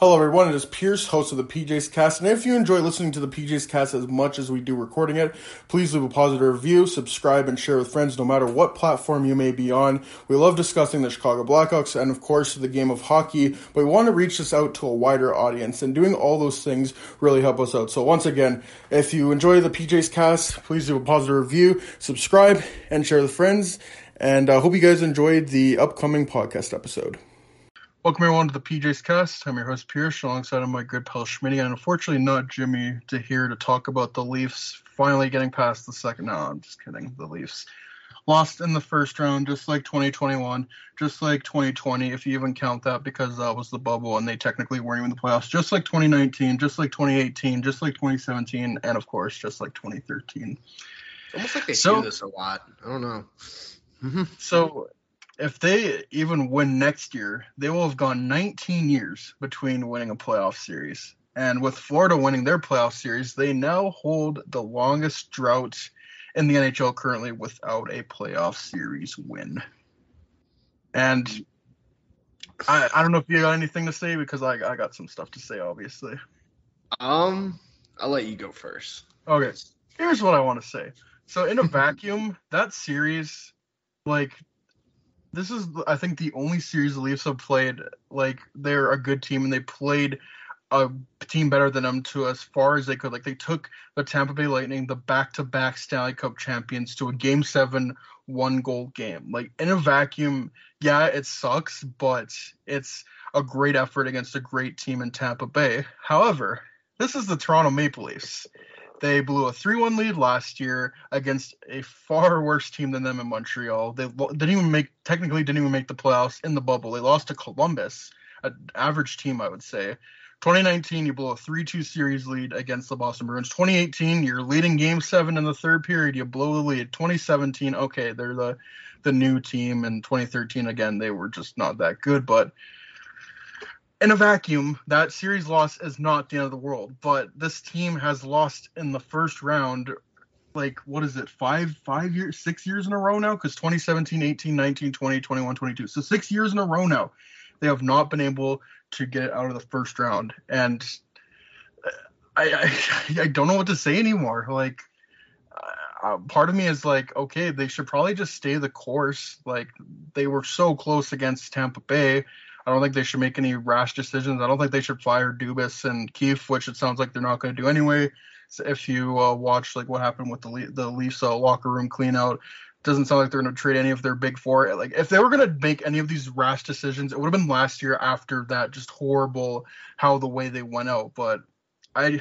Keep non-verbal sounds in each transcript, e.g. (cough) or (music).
Hello, everyone. It is Pierce, host of the PJ's Cast. And if you enjoy listening to the PJ's Cast as much as we do recording it, please leave a positive review, subscribe, and share with friends no matter what platform you may be on. We love discussing the Chicago Blackhawks and, of course, the game of hockey, but we want to reach this out to a wider audience. And doing all those things really help us out. So, once again, if you enjoy the PJ's Cast, please leave a positive review, subscribe, and share with friends. And I uh, hope you guys enjoyed the upcoming podcast episode. Welcome everyone to the PJ's Cast. I'm your host Pierce, alongside of my good pal Schmitty, and unfortunately not Jimmy to here to talk about the Leafs finally getting past the second. No, I'm just kidding. The Leafs lost in the first round, just like 2021, just like 2020, if you even count that, because that was the bubble and they technically weren't even in the playoffs. Just like 2019, just like 2018, just like 2017, and of course, just like 2013. Almost like they So- do this a lot. I don't know. (laughs) So if they even win next year, they will have gone 19 years between winning a playoff series. And with Florida winning their playoff series, they now hold the longest drought in the NHL currently without a playoff series win. And I, I don't know if you got anything to say because I, I got some stuff to say, obviously. Um, I'll let you go first. Okay, here's what I want to say. So in a vacuum, that series, like, this is I think the only series the Leafs have played. Like, they're a good team and they played a team better than them to as far as they could. Like, they took the Tampa Bay Lightning, the back-to-back Stanley Cup champions, to a Game Seven one-goal game. Like in a vacuum, yeah, it sucks, but it's a great effort against a great team in Tampa Bay. However, this is the Toronto Maple Leafs. They blew a 3-1 lead last year against a far worse team than them in Montreal. They didn't even make technically didn't even make the playoffs in the bubble. They lost to Columbus, an average team I would say. 2019, you blow a 3-2 series lead against the Boston Bruins. 2018, you're leading Game Seven in the third period. You blow the lead. 2017, okay, they're the the new team. And 2013, again, they were just not that good. But in a vacuum, that series loss is not the end of the world. But this team has lost in the first round, like what is it, five, five years, six years in a row now? Because 2017, 18, 19, 20, 21, 22. So six years in a row now, they have not been able to get out of the first round. And I, I, (laughs) I don't know what to say anymore. Like, uh, part of me is like, okay, they should probably just stay the course. Like, they were so close against Tampa Bay. I don't think they should make any rash decisions. I don't think they should fire Dubas and Keefe, which it sounds like they're not going to do anyway. So if you uh, watch like what happened with the Le- the Leafs uh, locker room clean out, doesn't sound like they're going to trade any of their big four. Like if they were going to make any of these rash decisions, it would have been last year after that just horrible how the way they went out. But I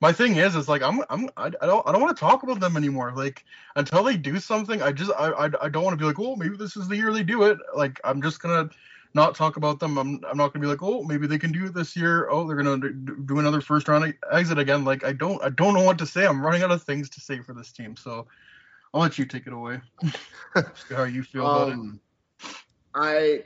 my thing is is like I'm I'm I, I don't I don't want to talk about them anymore. Like until they do something, I just I I, I don't want to be like, "Oh, maybe this is the year they do it." Like I'm just to not talk about them. I'm, I'm not going to be like, "Oh, maybe they can do it this year." Oh, they're going to do another first round exit again. Like I don't I don't know what to say. I'm running out of things to say for this team. So I'll let you take it away. (laughs) How you feel about it. Um, I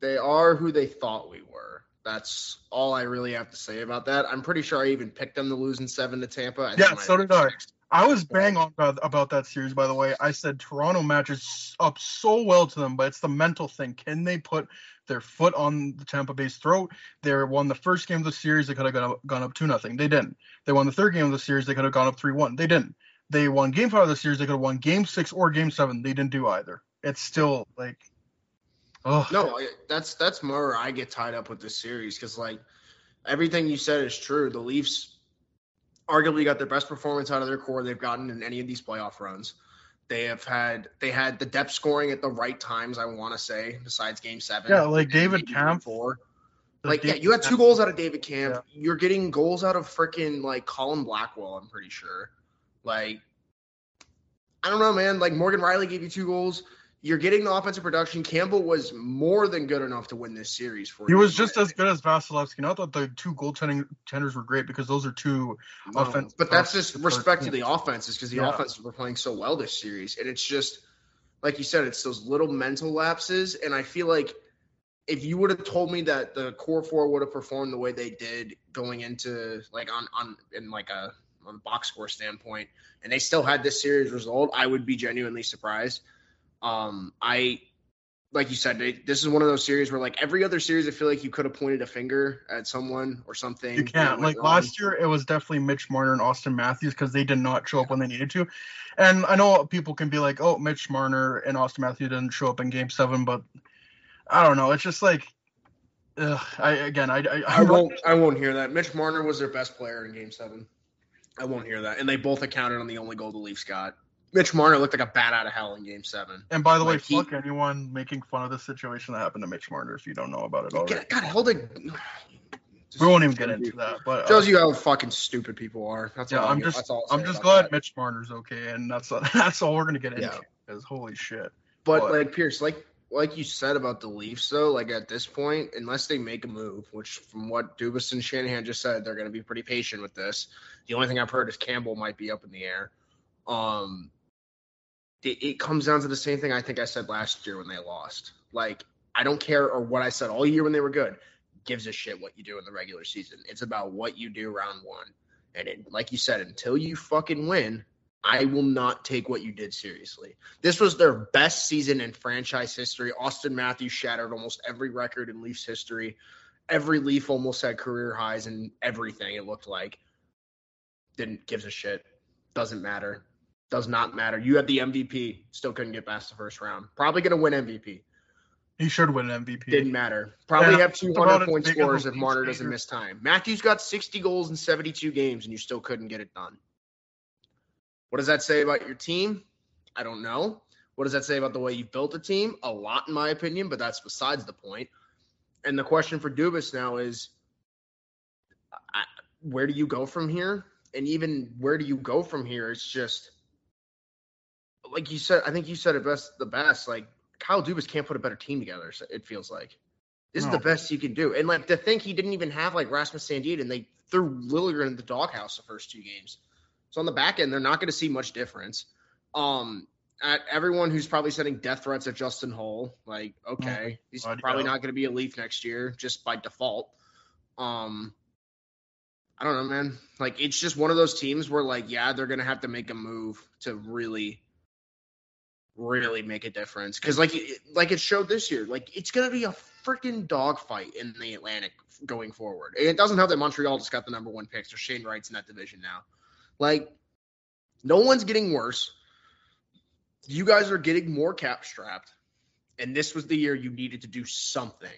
they are who they thought we were. That's all I really have to say about that. I'm pretty sure I even picked them to lose in seven to Tampa. I Yeah, so did I. I was bang on about, about that series, by the way. I said Toronto matches up so well to them, but it's the mental thing. Can they put their foot on the Tampa Bay's throat? They won the first game of the series. They could have gone up, gone up two nothing. They didn't. They won the third game of the series. They could have gone up three one. They didn't. They won game five of the series. They could have won game six or game seven. They didn't do either. It's still like Oh No, that's that's more where I get tied up with this series because like everything you said is true. The Leafs arguably got their best performance out of their core they've gotten in any of these playoff runs. They have had they had the depth scoring at the right times. I want to say besides Game Seven. Yeah, like David Kampf. Four. Like yeah, you had two goals out of David Kampf. Yeah. You're getting goals out of freaking like Colin Blackwell. I'm pretty sure. Like I don't know, man. Like Morgan Rielly gave you two goals. You're getting the offensive production. Campbell was more than good enough to win this series for He you. He was just as good as Vasilevskiy. Not that the two goaltending tenders were great because those are two. No, offense- but that's just respect to teams. the offenses because the Yeah. offenses were playing so well this series, and it's just like you said, it's those little mental lapses, and I feel like if you would have told me that the core four would have performed the way they did going into like on on in like a on a box score standpoint, and they still had this series result, I would be genuinely surprised. Um, I like you said, this is one of those series where like every other series, I feel like you could have pointed a finger at someone or something. You can't. Like wrong. last year, it was definitely Mitch Marner and Austin Matthews because they did not show up when they needed to. And I know people can be like, "Oh, Mitch Marner and Austin Matthews didn't show up in Game Seven, but I don't know. It's just like, ugh, I again, I, I, I won't. I won't hear that. Mitch Marner was their best player in Game Seven. I won't hear that. And they both accounted on the only goal the Leafs got. Mitch Marner looked like a bat out of hell in Game Seven. And by the way, he- fuck anyone making fun of the situation that happened to Mitch Marner if you don't know about it already. God, held it. we won't even get into that. But uh, Shows you how fucking stupid people are. That's yeah, all. I'm just that's all I'm just glad that. Mitch Marner's okay, and that's (laughs) that's all we're gonna get into. Yeah. Because holy shit. But But- like Pierce, like like you said about the Leafs, though, like at this point, unless they make a move, which from what Dubas and Shanahan just said, they're going to be pretty patient with this. The only thing I've heard is Campbell might be up in the air. Um, it, it comes down to the same thing I think I said last year when they lost. Like I don't care or what I said all year when they were good. Gives a shit what you do in the regular season. It's about what you do round one. And it, like you said, until you fucking win, I will not take what you did seriously. This was their best season in franchise history. Austin Matthews shattered almost every record in Leafs history. Every Leaf almost had career highs and everything, it looked like. Didn't gives a shit. Doesn't matter. Does not matter. You had the MVP, still couldn't get past the first round. Probably gonna win MVP. He should win MVP. Didn't matter. Probably Yeah, have it's 200 about point scores if Marner doesn't miss time. Matthews got 60 goals in 72 games and you still couldn't get it done. What does that say about your team? I don't know. What does that say about the way you built a team? A lot, in my opinion, but that's besides the point. And the question for Dubas now is I, where do you go from here? And even where do you go from here? It's just like you said. I think you said it best. The best. Like Kyle Dubas can't put a better team together. so It feels like this is the best you can do. And like to think he didn't even have like Rasmus Sandin, and they threw Liljegren in the doghouse the first two games. So on the back end, they're not going to see much difference. Um, at everyone who's probably sending death threats at Justin Holl, like okay, he's God, probably yeah. not going to be a Leaf next year just by default. Um, I don't know, man. Like it's just one of those teams where like yeah, they're going to have to make a move to really really make a difference because like like it showed this year like it's to be a freaking dogfight in the Atlantic going forward. It doesn't help that Montreal just got the number one pick, so Shane Wright's in that division now. Like, no one's getting worse. You guys are getting more cap strapped, and this was the year you needed to do something.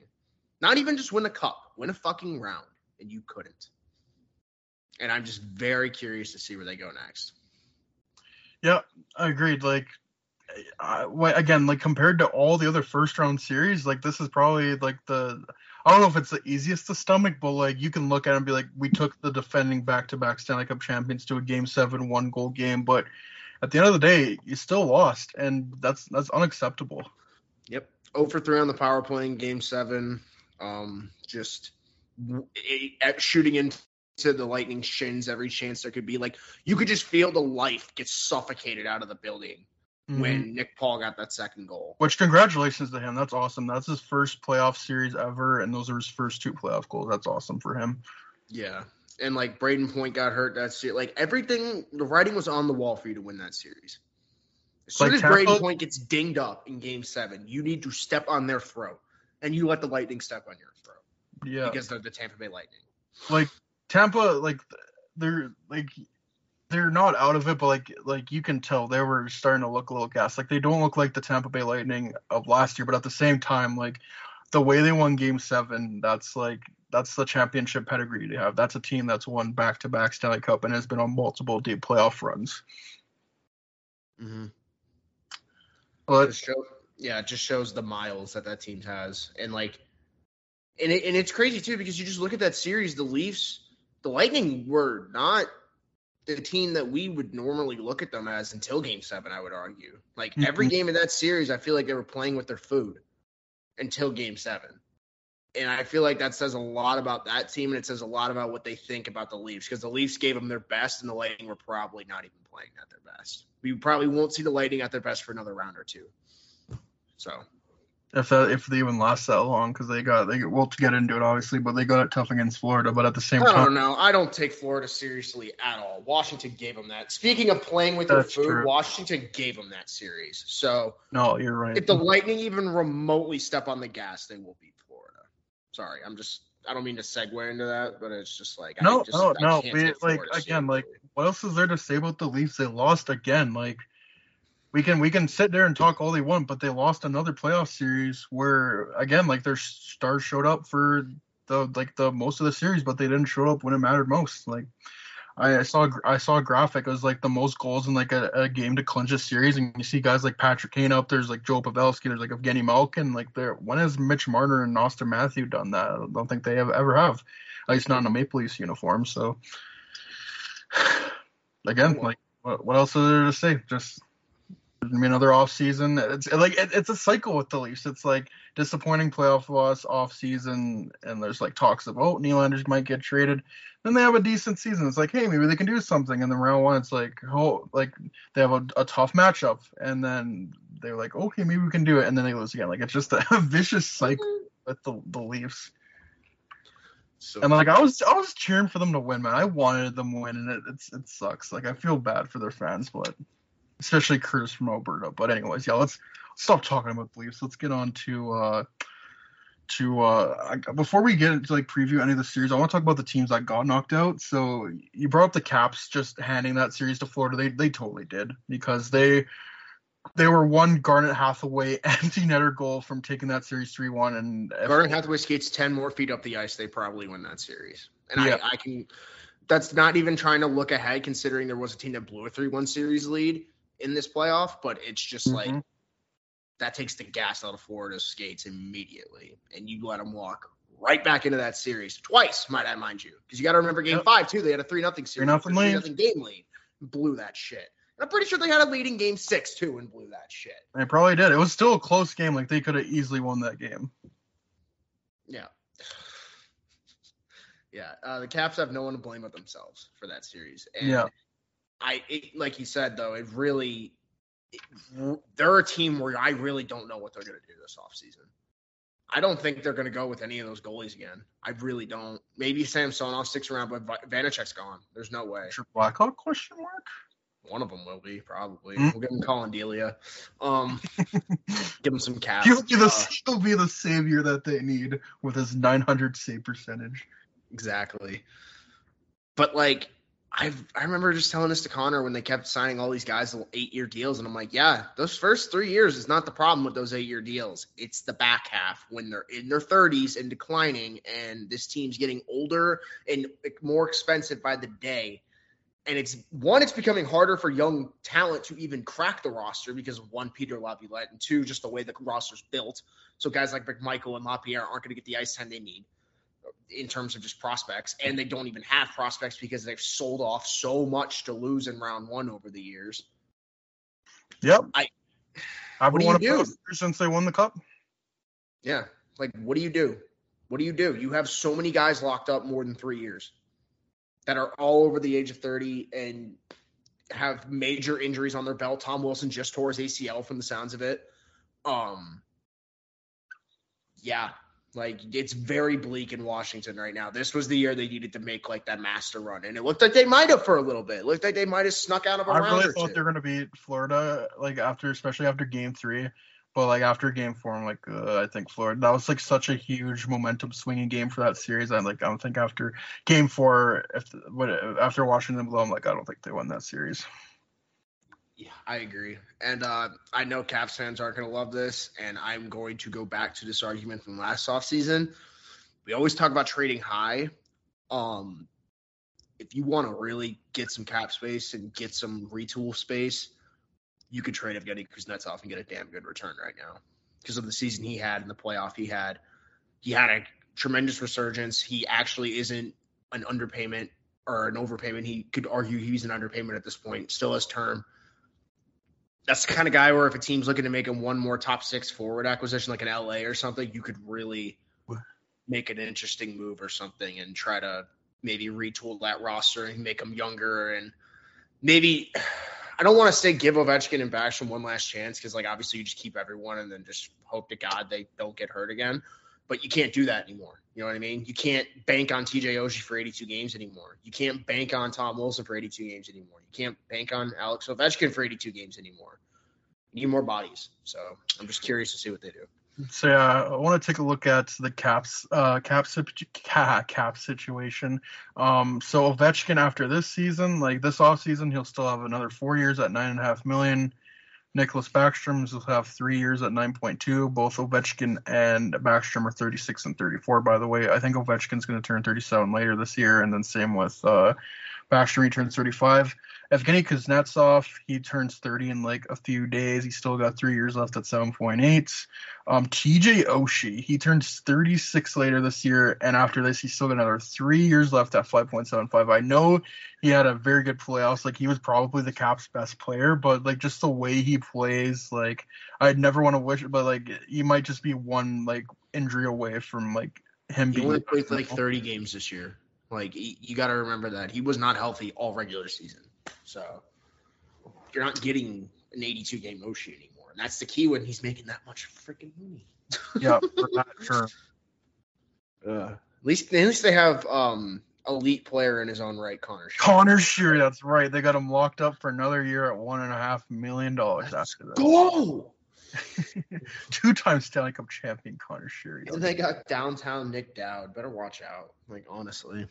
Not even just win a cup, win a fucking round, and you couldn't. And I'm just very curious to see where they go next. Yeah, I agreed. Like, I, again, like compared to all the other first round series, like this is probably like the I don't know if it's the easiest to stomach, but like you can look at it and be like, we took the defending back to back Stanley Cup champions to a game seven, one goal game, but at the end of the day, you still lost, and that's that's unacceptable. Yep. 0 for 3 on the power play in game seven. Um, just shooting into the Lightning shins every chance there could be. Like, you could just feel the life get suffocated out of the building Mhm. when Nick Paul got that second goal. Which congratulations to him. That's awesome. That's his first playoff series ever, and those are his first two playoff goals. That's awesome for him. Yeah. And like Brayden Point got hurt that series. Like everything, the writing was on the wall for you to win that series. As soon Like as Brayden Point gets dinged up in game seven, you need to step on their throat. And you let the Lightning step on your throat Yeah. because they're the Tampa Bay Lightning. like Tampa, like they're like they're not out of it, but like like you can tell they were starting to look a little gassed. Like they don't look like the Tampa Bay Lightning of last year, but at the same time, like the way they won Game Seven, that's like that's the championship pedigree they have. That's a team that's won back to back Stanley Cup and has been on multiple deep playoff runs. Mm-hmm. But Just show, yeah, it just shows the miles that that team has, and like, and it, and it's crazy too because you just look at that series. The Leafs, the Lightning were not the team that we would normally look at them as until Game Seven. I would argue, like every Mhm. game in that series, I feel like they were playing with their food until Game Seven. And I feel like that says a lot about that team, and it says a lot about what they think about the Leafs because the Leafs gave them their best, and the Lightning were probably not even playing at their best. We probably won't see the Lightning at their best for another round or two. So if that if they even last that long, because they got they well to get into it obviously, but they got it tough against Florida. But at the same I time, don't know. I don't take Florida seriously at all. Washington gave them that. Speaking of playing with your food, true. Washington gave them that series. So no, you're right. if the Lightning even remotely step on the gas, they will beat Florida. Sorry, I'm just. I don't mean to segue into that, but it's just like No, I just, no, I no, we- like, again, like, what else is there to say about the Leafs? They lost again. Like we can we can sit there and talk all they want, but they lost another playoff series where again, like their stars showed up for the like the most of the series, but they didn't show up when it mattered most. Like I, I saw I saw a graphic. It was like the most goals in like a, a game to clinch a series, and you see guys like Patrick Kane up. There's like Joe Pavelski. There's like Evgeny Malkin. Like there, when has Mitch Marner and Austin Matthew done that? I don't think they have ever have. At least not in a Maple Leafs uniform. So (sighs) again, like what, what else is there to say? Just I mean, another off season. It's like it, it's a cycle with the Leafs. It's like disappointing playoff loss, off season, and there's like talks of oh Nylanders might get traded. Then they have a decent season. It's like hey maybe they can do something. And then round one it's like oh like they have a, a tough matchup, and then they're like okay maybe we can do it, and then they lose again. Like it's just a (laughs) vicious cycle with the the Leafs. So And like I was, I was cheering for them to win, man. I wanted them to win, and it it's, it sucks. Like I feel bad for their fans, but especially Curtis from Alberta. But anyways, yeah, let's stop talking about the Leafs. Let's get on to uh to uh I- before we get into like preview any of the series. I want to talk about the teams that got knocked out. So you brought up the Caps just handing that series to Florida. They they totally did because they they were one Garnet Hathaway (laughs) empty netter goal from taking that series three one, and if- Garnet Hathaway skates ten more feet up the ice, they probably win that series. And Yeah. I, I can. That's not even trying to look ahead, considering there was a team that blew a three-one series lead in this playoff. But it's just like Mhm. that takes the gas out of Florida's skates immediately, and you let them walk right back into that series twice, might I mind you, because you got to remember Game Yep. Five too. They had a three nothing series, 3-0 nothing game lead, blew that shit. And I'm pretty sure they had a lead in Game Six too, and blew that shit. They probably did. It was still a close game. Like they could have easily won that game. Yeah. Yeah, uh, the Caps have no one to blame but themselves for that series. And Yeah. I, it, like you said though, it really, it, they're a team where I really don't know what they're going to do this offseason. I don't think they're going to go with any of those goalies again. I really don't. Maybe Samsonov sticks around, but Va- Vanecek's gone. There's no way. Blackhawk question mark? One of them will be probably. Hmm. We'll give him Collin Delia. Um, (laughs) give him some cash. He'll Uh, he'll be the savior that they need with his 900 save percentage. Exactly. But like I I remember just telling this to Connor when they kept signing all these guys eight year deals, and I'm like, yeah, those first three years is not the problem with those eight year deals. It's the back half when they're in their 30s and declining, and this team's getting older and more expensive by the day. And it's one, it's becoming harder for young talent to even crack the roster because one, Peter Laviolette, and two, just the way the roster's built. So guys like McMichael and LaPierre aren't going to get the ice time they need in terms of just prospects, and they don't even have prospects because they've sold off so much to lose in round one over the years. Yep. I- been do one you do? since they won the cup. Yeah, like what do you do? What do you do? You have so many guys locked up more than three years that are all over the age of thirty and have major injuries on their belt. Tom Wilson just tore his ACL from the sounds of it. Um, yeah, like it's very bleak in Washington right now. This was the year they needed to make like that master run, and it looked like they might have for a little bit. It looked like they might have snuck out of a I round I really thought they were going to beat Florida, like after, especially after Game Three. But like after game four, I'm like, uh, I think Florida. That was like such a huge momentum swinging game for that series. I like, I don't think after game four, if what after watching them blow, I'm like, I don't think they won that series. Yeah, I agree. And uh, I know Caps fans aren't going to love this, and I'm going to go back to this argument from last offseason. We always talk about trading high. Um, if you want to really get some cap space and get some retool space, you could trade Evgeny Kuznetsov and get a damn good return right now because of the season he had and the playoff he had. He had a tremendous resurgence. He actually isn't an underpayment or an overpayment. He could argue he's an underpayment at this point, still has term that's the kind of guy where if a team's looking to make him one more top six forward acquisition, like an LA or something, you could really make an interesting move or something and try to maybe retool that roster and make them younger and maybe. I don't want to say give Ovechkin and Backstrom one last chance because, like, obviously you just keep everyone and then just hope to God they don't get hurt again. But you can't do that anymore. You know what I mean? You can't bank on TJ Oshie for 82 games anymore. You can't bank on Tom Wilson for 82 games anymore. You can't bank on Alex Ovechkin for 82 games anymore. You need more bodies. So I'm just curious to see what they do. So yeah, I want to take a look at the caps, uh, cap, cap situation. Um, so Ovechkin after this season, like this off season, he'll still have another four years at nine and a half million. Nicholas Backstrom will have three years at 9.2. Both Ovechkin and Backstrom are 36 and 34, by the way. I think Ovechkin's going to turn 37 later this year, and then same with uh, Backstrom, he turns 35. Evgeny Kuznetsov, he turns 30 in like a few days. He's still got three years left at 7.8. Um, TJ Oshie, he turns 36 later this year, and after this, he's still got another three years left at 5.75. I know he had a very good playoffs. Like he was probably the Caps' best player, but like just the way he plays, like I'd never want to wish it, but like he might just be one like injury away from like him he being. only played like 30 games this year. Like you got to remember that he was not healthy all regular season. So you're not getting an 82 game Oshie anymore, and that's the key when he's making that much freaking money. (laughs) yeah, for that, sure. Uh, at least, at least they have um elite player in his own right, Connor. Sheary. Connor Sheary, that's right. They got him locked up for another year at one and a half million dollars after that. Go! (laughs) Two-time Stanley Cup champion Connor Sheary. And they got downtown Nick Dowd. Better watch out. Like honestly.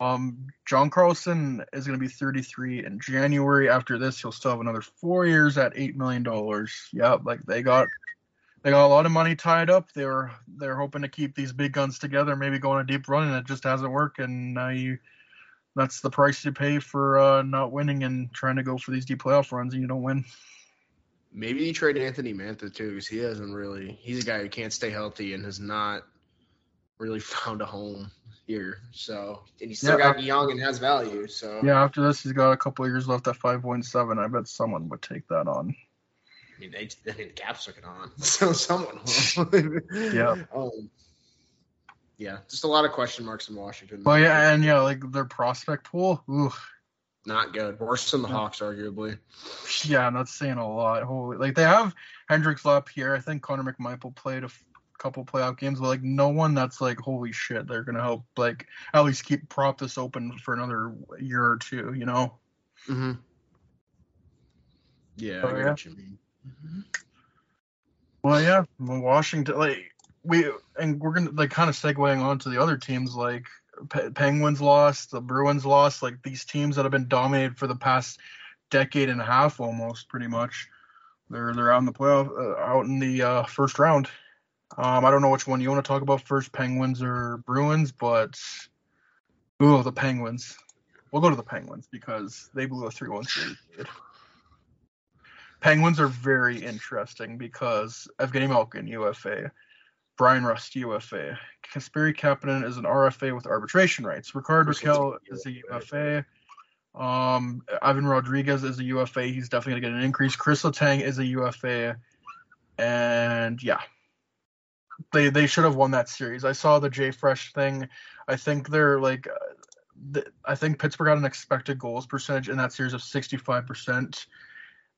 Um, John Carlson is going to be 33 in January. After this, he'll still have another four years at eight million dollars. Yep, like they got they got a lot of money tied up. They were they're hoping to keep these big guns together, maybe go on a deep run, and it just hasn't worked. And now you, that's the price you pay for uh, not winning and trying to go for these deep playoff runs, and you don't win. Maybe you trade Anthony Mantha too, because he hasn't really. He's a guy who can't stay healthy and has not really (laughs) found a home here. So and he's still Yeah, got young and has value. So Yeah, after this, he's got a couple of years left at 5.7. I bet someone would take that on. I mean, they, mean, the Caps took it on, (laughs) so someone will. Yeah. (laughs) Um, yeah, just a lot of question marks in Washington. But yeah, and yeah, like their prospect pool, ooh, not good. Worse than the Yeah. Hawks, arguably. yeah, that's saying a lot. Holy, like they have Hendrix Lapierre. I think Connor McMichael played a f- couple playoff games, but like no one that's like holy shit, they're gonna help like at least keep prop this open for another year or two, you know. Mm-hmm. Yeah, Oh, yeah? what you mean. Well, yeah, Washington, like we and we're gonna like kind of segueing on to the other teams, like Pe- Penguins lost, the Bruins lost, like these teams that have been dominated for the past decade and a half, almost pretty much. They're they're out in the playoff, uh, out in the uh, first round. Um, I don't know which one you want to talk about first, Penguins or Bruins, but ooh, the Penguins. We'll go to the Penguins because they blew a three-one series. Penguins are very interesting because Evgeny Malkin, UFA, Bryan Rust, UFA, Kasperi Kapanen is an RFA with arbitration rights. Rickard Rakell is a UFA. Um, Evan Rodrigues is a UFA. He's definitely gonna get an increase. Chris Letang is a UFA, and yeah, they they should have won that series. I saw the J Fresh thing. I think they're like, uh, th- I think Pittsburgh got an expected goals percentage in that series of sixty five percent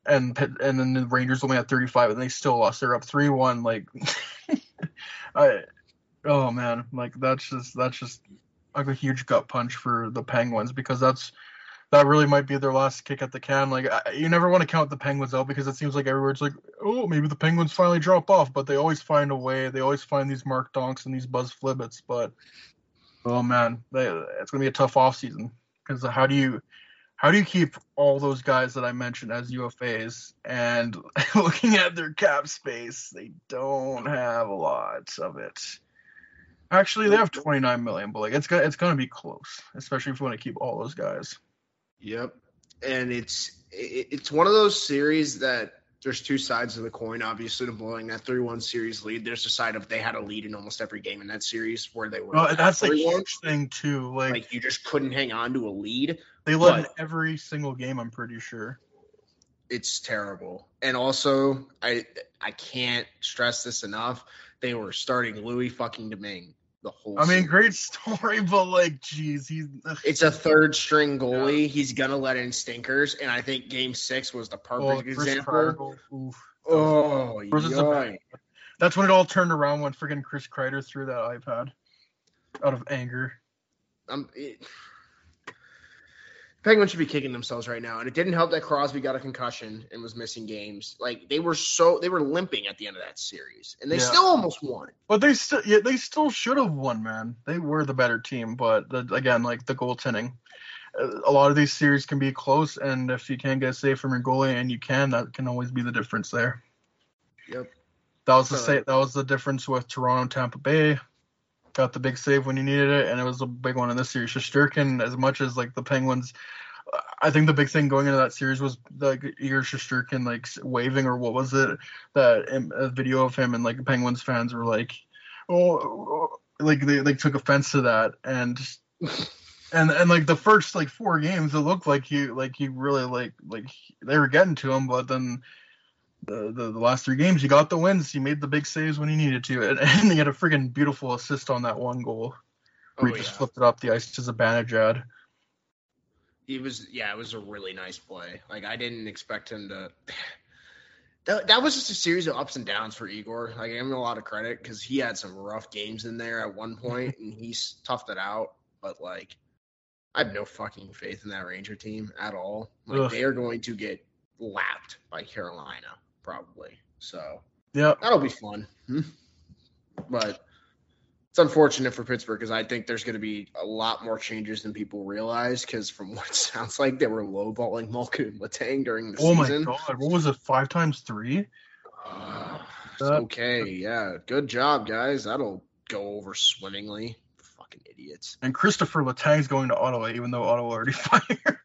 and and then the Rangers only had 35 and they still lost. They're up 3-1 like (laughs) I oh man, like that's just that's just like a huge gut punch for the Penguins because that's that really might be their last kick at the can. Like I, you never want to count the Penguins out because it seems like everywhere it's like, oh, maybe the Penguins finally drop off, but they always find a way. They always find these Mark Donks and these Buzz Flibbits. But oh man, they, it's gonna be a tough off season because how do you how do you keep all those guys that I mentioned as UFAs and (laughs) looking at their cap space, they don't have a lot of it. Actually, they have 29 million, but like it's gonna it's gonna be close, especially if you want to keep all those guys. Yep. And it's it's one of those series that there's two sides of the coin. Obviously, to blowing that three-one series lead, there's a side of they had a lead in almost every game in that series where they were. Well, that's a 3-1. huge thing too. Like, Like you just couldn't hang on to a lead. They led in every single game. I'm pretty sure. It's terrible. And also, I I can't stress this enough. They were starting Louis fucking Domingue the whole. I mean, great story, (laughs) but like, geez, he's ugh. It's a third string goalie. He's gonna let in stinkers, and I think Game Six was the perfect oh, example. Goal. Oh, Versus. That's when it all turned around when friggin' Chris Kreider threw that iPad out of anger. Um, it, Penguins should be kicking themselves right now, and it didn't help that Crosby got a concussion and was missing games. Like they were so they were limping at the end of that series, and they Yeah. still almost won. But they still, yeah, they still should have won, man. They were the better team, but the, again, like the goaltending, a lot of these series can be close, and if you can't get safe from your goalie, and you can, that can always be the difference there. Yep. That was the So- sa- that was the difference with Toronto Tampa Bay. Got the big save when you needed it, and it was a big one in this series. Shesterkin, as much as like the Penguins, I think the big thing going into that series was like Igor Shesterkin like waving or what was it that um, a video of him and like the Penguins fans were like, oh, like they like took offense to that and. (laughs) And and like the first like four games, it looked like he like he really like like they were getting to him, but then the, the the last three games, he got the wins. He made the big saves when he needed to, and, (laughs) and he had a friggin' beautiful assist on that one goal Oh he just yeah, flipped it up the ice to Zibanejad. he was. Yeah, it was a really nice play. Like I didn't expect him to. (sighs) That, that was just a series of ups and downs for Igor. Like I give him a lot of credit because he had some rough games in there at one point, and he's toughed it out. But like, I have no fucking faith in that Ranger team at all. Like Ugh. they are going to get lapped by Carolina probably. So yeah, that'll be fun. Hmm. But it's unfortunate for Pittsburgh because I think there's going to be a lot more changes than people realize. Because from (laughs) what it sounds like, they were lowballing Malkin and Letang during the Oh my god, what was it? Five times three? That- okay, yeah, good job, guys. That'll go over swimmingly. Fucking idiots. And Christopher Letang's going to Ottawa, even though Ottawa already (laughs) fired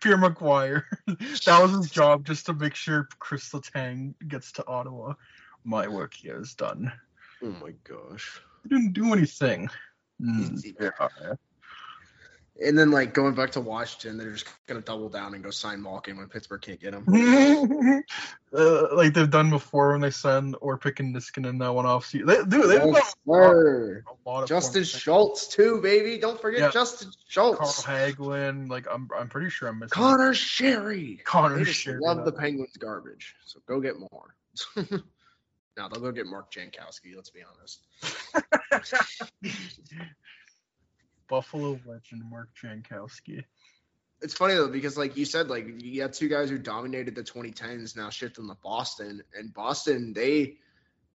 Pierre McGuire. that was his job, just to make sure Chris Letang gets to Ottawa. My work here is done. Oh my gosh. He didn't do anything. Mm, yeah. And then like going back to Washington, they're just gonna double down and go sign Malkin when Pittsburgh can't get him. (laughs) uh, like they've done before when they send Orpik and Niskanen that one off. They, dude, they've done Yes, sir. a lot of Justin Schultz too, baby. Don't forget Yeah. Justin Schultz. Carl. Hagelin. Like I'm, I'm pretty sure I'm missing Connor Sheary. Connor Sheary, love the Penguins garbage. So go get more. (laughs) now they'll go get Mark Jankowski, let's be honest. (laughs) Buffalo legend Mark Jankowski. It's funny though, because like you said, like you got two guys who dominated the 2010s now shifting to Boston. And Boston, they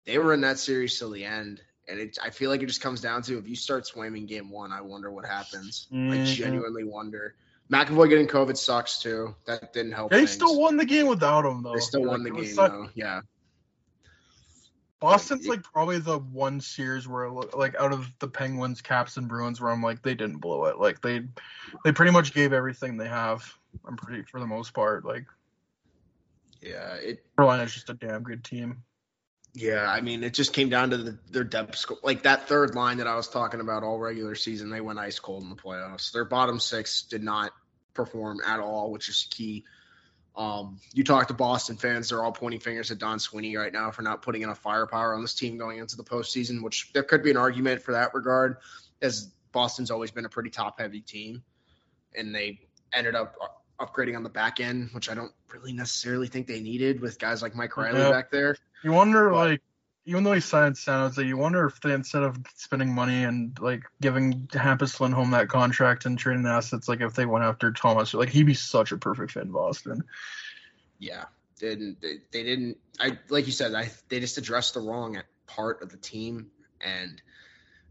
they were in that series till the end. And it, I feel like it just comes down to if you start swimming game one, I wonder what happens. I Mhm. genuinely wonder. McAvoy getting COVID sucks too. That didn't help. They things. still won the game without him though. They still Like, won the game though. Yeah. Boston's like probably the one series where like out of the Penguins, Caps, and Bruins where I'm like they didn't blow it. Like they they pretty much gave everything they have. I'm pretty for the most part. Like Yeah. It Carolina's just a damn good team. Yeah, I mean, it just came down to the, their depth score. Like that third line that I was talking about all regular season, they went ice cold in the playoffs. Their bottom six did not perform at all, which is key. Um, you talk to Boston fans; they're all pointing fingers at Don Sweeney right now for not putting enough firepower on this team going into the postseason. Which there could be an argument for that regard, as Boston's always been a pretty top-heavy team, and they ended up upgrading on the back end, which I don't really necessarily think they needed with guys like Mike Reilly Yeah. back there. You wonder But- like even though he signed San Jose, you wonder if they instead of spending money and like giving Hampus Lindholm that contract and trading assets, like if they went after Thomas, like he'd be such a perfect fit in Boston. Yeah, didn't they, they didn't? I like you said, I they just addressed the wrong part of the team, and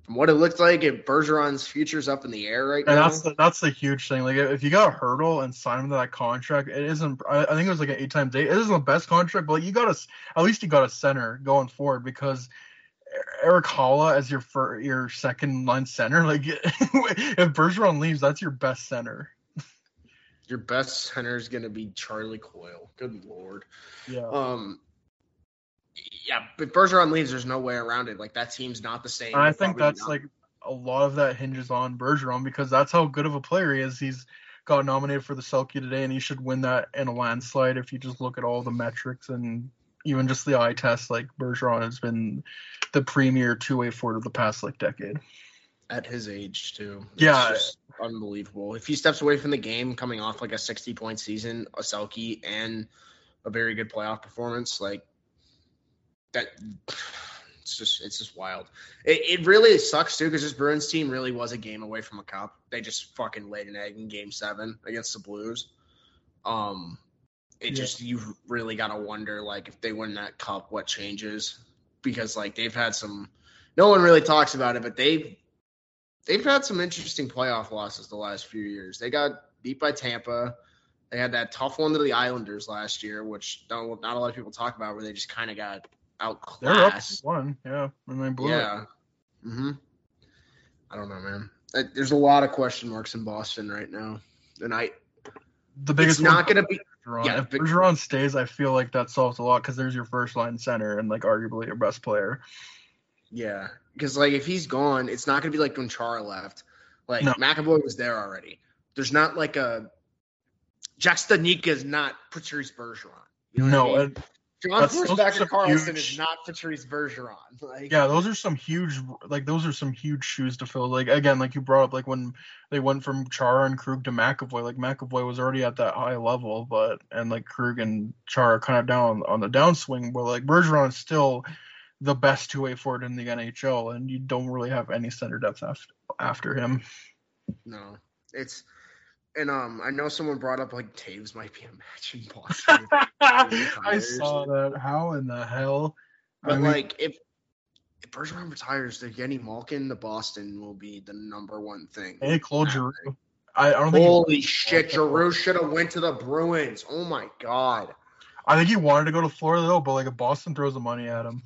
from what it looked like, if Bergeron's future's up in the air right And now. that's the, that's the huge thing. Like if you got a hurdle and sign him to that contract, it isn't. I, I think it was like an eight times eight. It isn't the best contract, but like you got a at least you got a center going forward because Erik Haula as your fir- your second line center. (laughs) Like if Bergeron leaves, that's your best center. Your best center is going to be Charlie Coyle. Good lord. Yeah. Um, yeah, but Bergeron leaves. There's no way around it. Like that team's not the same. And I think that's not- like a lot of that hinges on Bergeron because that's how good of a player he is. He's got nominated for the Selke today, and he should win that in a landslide if you just look at all the metrics and even just the eye test. Like Bergeron has been the premier two-way forward of the past like decade. at his age too. It's Yeah. just unbelievable. If he steps away from the game, coming off like a 60 point season, a Selke, and a very good playoff performance, like that. It's just it's just wild. It, it really sucks too because this Bruins team really was a game away from a cup. They just fucking laid an egg in Game Seven against the Blues. Um, it Yeah. just you really gotta wonder like if they win that cup, what changes? Because like they've had some. No one really talks about it, but they've they've had some interesting playoff losses the last few years. They got beat by Tampa. They had that tough one to the Islanders last year, which don't, not a lot of people talk about, where they just kind of got outclassed. one, yeah, and they blew it. Yeah. hmm I don't know, man. Uh, There's a lot of question marks in Boston right now, and I The biggest it's not going to be. Bergeron. yeah, if Bergeron stays, I feel like that solves a lot because there's your first line center and like arguably your best player. Yeah, because like if he's gone, it's not going to be like when Chara left. Like No. McAvoy was there already. There's not like a Jack Studnicka is not Patrice Bergeron. You know no, I mean? John that's- those are Forsback some Carlson huge- is not Patrice Bergeron. Like, yeah, those are some huge like those are some huge shoes to fill. Like again, like you brought up, like when they went from Chara and Krug to McAvoy, like McAvoy was already at that high level, but and like Krug and Chara kind of down on the downswing, but like Bergeron is still the best two way forward in the NHL, and you don't really have any center depth after after him. no, it's and um, I know someone brought up like Toews might be a match in (laughs) Boston, I saw that. How in the hell? but I mean, like if. If Bergeron retires, the Yenny Malkin to Boston will be the number one thing. hey, Claude Giroux. I, I don't think. Holy shit, Giroux should have went to the Bruins. Oh my god. I think he wanted to go to Florida though, but like if Boston throws the money at him,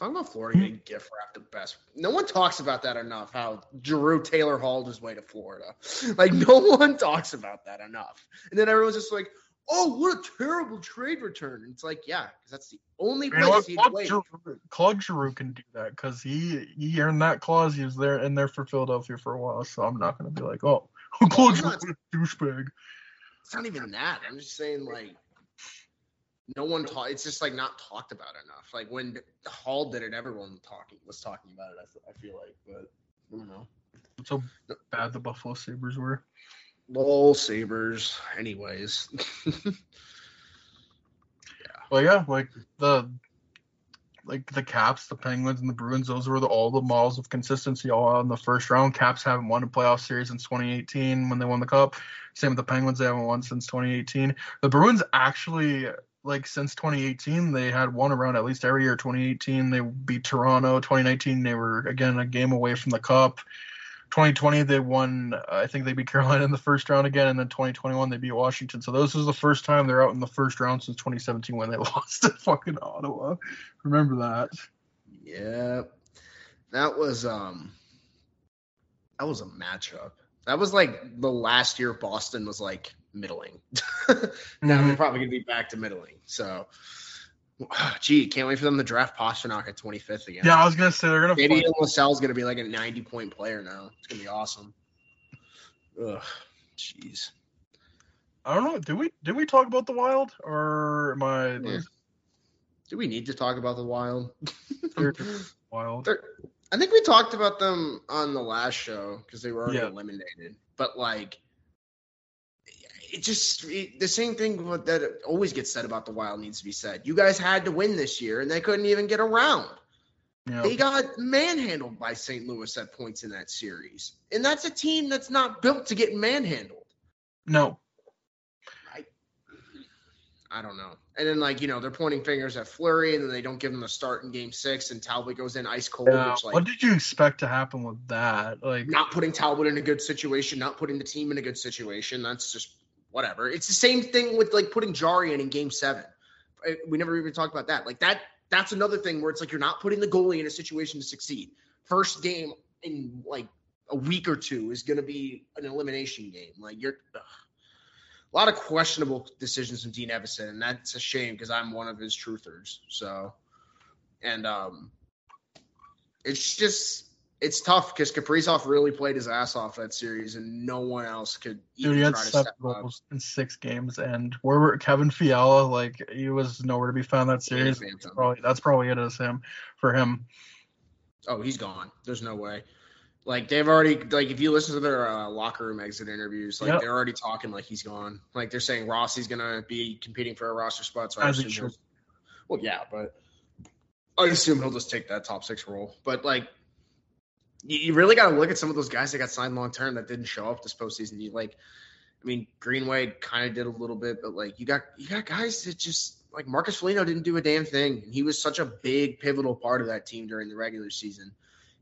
Talking about Florida getting gift wrapped the best. No one talks about that enough. How Drew Taylor hauled his way to Florida. (laughs) Like no one talks about that enough. And then everyone's just like, "Oh, what a terrible trade return!" And it's like, yeah, because that's the only you know place he'd. Giroux, Claude Giroux can do that because he he earned that clause. He was there in there for Philadelphia for a while, so I'm not gonna be like, oh, (laughs) Claude Giroux, douchebag. It's not even that. I'm just saying, like, no one talk. It's just like not talked about enough. Like when Hall did it, everyone talking was talking about it. I feel like, but I don't know. That's how bad the Buffalo Sabres were. Lol, Sabres. Anyways, yeah. (laughs) Well, yeah, like the like the Caps, the Penguins, and the Bruins. Those were the, all the models of consistency all in the first round. Caps haven't won a playoff series since 2018 when they won the Cup. Same with the Penguins; they haven't won since 2018. The Bruins actually, like since 2018, they had won around at least every year. 2018, they beat Toronto. 2019, they were again a game away from the Cup. 2020 they won i think they beat carolina in the first round again and then 2021 they beat washington so this is the first time they're out in the first round since 2017 when they (laughs) lost to fucking ottawa remember that yeah, that was um, that was a matchup. That was like the last year Boston was like middling. (laughs) now they're mm-hmm. probably gonna be back to middling. So, (sighs) gee, can't wait for them to draft Pastrnak at 25th again. yeah i was gonna say they're gonna Maybe LaSalle's gonna be like a 90 point player now. It's gonna be awesome. Ugh, jeez. i don't know did we did we talk about the wild or am i Yeah. Do we need to talk about the Wild? (laughs) wild They're- I think we talked about them on the last show because they were already Yeah. eliminated. But like, it just it, the same thing that always gets said about the Wild needs to be said. You guys had to win this year, and they couldn't even get around. They got manhandled by St. Louis at points in that series, and that's a team that's not built to get manhandled. no. I don't know. And then like you know they're pointing fingers at Fleury, and then they don't give him a start in Game Six, and Talbot goes in ice cold, Yeah. which like what did you expect to happen with that? Like, not putting Talbot in a good situation, not putting the team in a good situation. That's just whatever. It's the same thing with like putting Jarry in in Game Seven. Uh, We never even talked about that. Like that. That's another thing where it's like you're not putting the goalie in a situation to succeed. First game in like a week or two is going to be an elimination game. Like you're. ugh. A lot of questionable decisions from Dean Evason, and that's a shame because I'm one of his truthers. So, and um, it's just it's tough because Kaprizov really played his ass off that series, and no one else could even dude, he had try to seven step up. goals in six games, and where were Kevin Fiala? Like, he was nowhere to be found that series. Probably that's probably it as him for him. Oh, he's gone. There's no way. Like they've already like if you listen to their uh, locker room exit interviews, like Yep. they're already talking like he's gone. Like they're saying Rossi's gonna be competing for a roster spot. So I As assume he'll- well, yeah, but I assume he'll just take that top six role. But like, you, you really got to look at some of those guys that got signed long term that didn't show up this postseason. You like, I mean, Greenway kind of did a little bit, but like you got you got guys that just like Marcus Foligno didn't do a damn thing. And he was such a big pivotal part of that team during the regular season.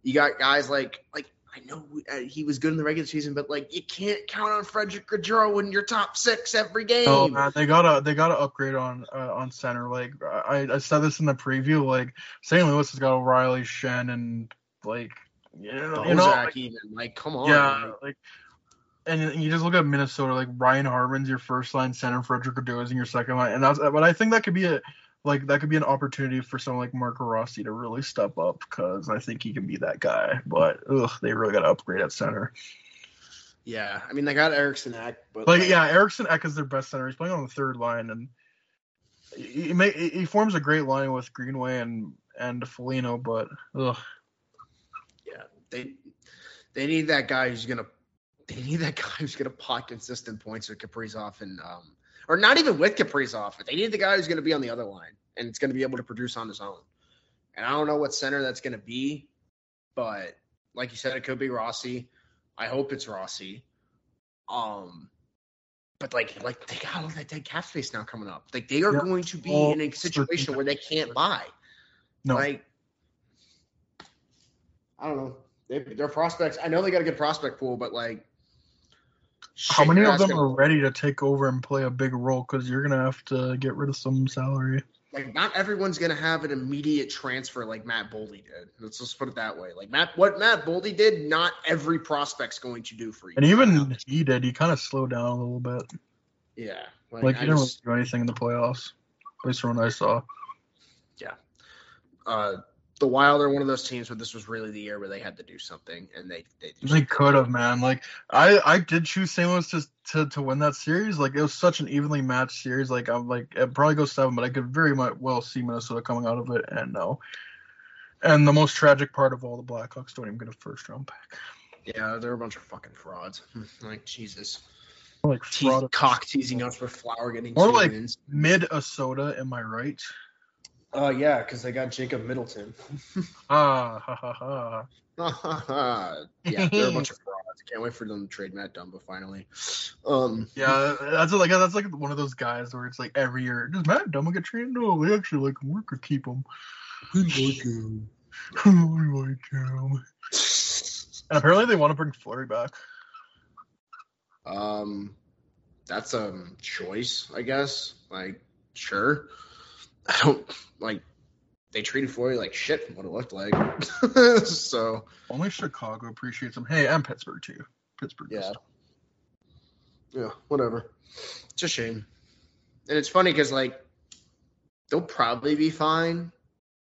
You got guys like like I know uh, he was good in the regular season, but like you can't count on Frederick Gaudreau in your top six every game. Oh man, they gotta they gotta upgrade on uh, on center. Like I, I said this in the preview. Like St. Louis has got O'Reilly, Schenn, and like you know, you know like, even like come on, yeah, man. like and you just look at Minnesota. Like Ryan Hartman's your first line center, Frederick Gaudreau is in your second line, and that's but I think that could be a like that could be an opportunity for someone like Marco Rossi to really step up because I think he can be that guy. But ugh, they really got to upgrade at center. yeah. I mean they got Eriksson Ek, but Like yeah, Eriksson Ek is their best center. He's playing on the third line, and he he, may, he forms a great line with Greenway and and Foligno. But ugh, yeah, they they need that guy who's gonna they need that (laughs) guy who's gonna pot consistent points with Kaprizov and um or not even with Kaprizov. They need the guy who's gonna be on the other line and it's gonna be able to produce on his own. And I don't know what center that's gonna be, but like you said, it could be Rossi. I hope it's Rossi. Um but like like they got all that dead cap space now coming up. Like they are Yeah. going to be in a situation where they can't buy. no, Like, I don't know. They, their prospects. I know they got a good prospect pool, but like, how many of them asking- are ready to take over and play a big role? Because you're gonna have to get rid of some salary. Like, not everyone's gonna have an immediate transfer like Matt Boldy did. Let's just put it that way. Like Matt, what Matt Boldy did, not every prospect's going to do for you. And even he did. He kind of slowed down a little bit. yeah, Like I he didn't just- really do anything in the playoffs, at least from what I saw. Yeah. Uh, the Wild are one of those teams where this was really the year where they had to do something, and they they, They could have, man. Like I, I did choose St. Louis to, to to win that series. Like it was such an evenly matched series. Like I'm like it probably goes seven, but I could very much well see Minnesota coming out of it. And no. And the most tragic part of all, the Blackhawks don't even get a first round pick. yeah, they're a bunch of fucking frauds. (laughs) like Jesus, Like Te- cock teasing us for Flower getting More two like- wins. Minnesota, am I right? Oh yeah, because they got Jacob Middleton. (laughs) Ah, ha ha ha. (laughs) yeah, they're a bunch of frauds. Can't wait for them to trade Matt Dumba finally. Um, Yeah, that's like that's like one of those guys where it's like every year, does Matt Dumba get traded? No, they actually like him. We could keep him. We like him. (laughs) we like him. And apparently they want to bring Fleury back. um, that's a choice, I guess. Like, sure. I don't like. They treated Fleury like shit from what it looked like. (laughs) so Only Chicago appreciates him. Hey, and Pittsburgh too. Pittsburgh. Yeah. yeah, whatever. It's a shame, and it's funny because like they'll probably be fine,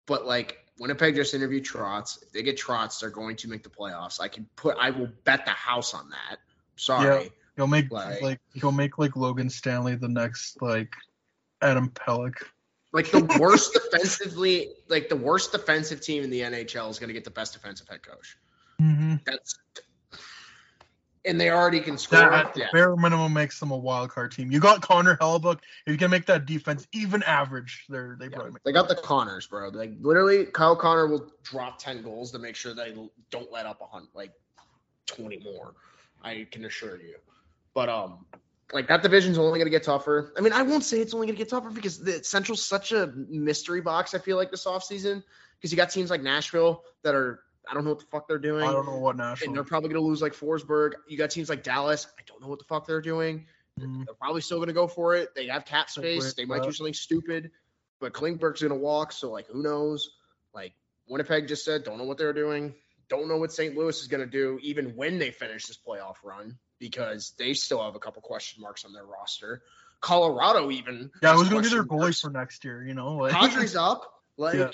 but like Winnipeg just interviewed Trotz. If they get Trotz, they're going to make the playoffs. I can put. I will bet the house on that. Sorry. He'll make Like- like he'll make like Logan Stanley the next like Adam Pelech. Like the (laughs) worst defensively, like the worst defensive team in the NHL is going to get the best defensive head coach. Mm-hmm. That's and they already can score. That at the yeah. bare minimum makes them a wild card team. You got Connor Hellebuyck. If you can make that defense even average, they're they Yeah, probably make they got the Connors, bro. Like literally, Kyle Connor will drop ten goals to make sure they don't let up a hunt like twenty more. I can assure you. But um, like that division's only gonna get tougher. I mean, I won't say it's only gonna get tougher because the Central's such a mystery box. I feel like this offseason because you got teams like Nashville that are I don't know what the fuck they're doing. I don't know what Nashville. and they're probably going to lose like Forsberg. You got teams like Dallas. I don't know what the fuck they're doing. Mhm. They're probably still going to go for it. They have cap space. They might do something stupid, but Klingberg's going to walk. So like, who knows? Like Winnipeg just said, don't know what they're doing. Don't know what St. Louis is going to do, even when they finish this playoff run, because they still have a couple question marks on their roster. Colorado even. Yeah, who's gonna be their goalie marks. for next year? You know, like Padres up. Like Yeah.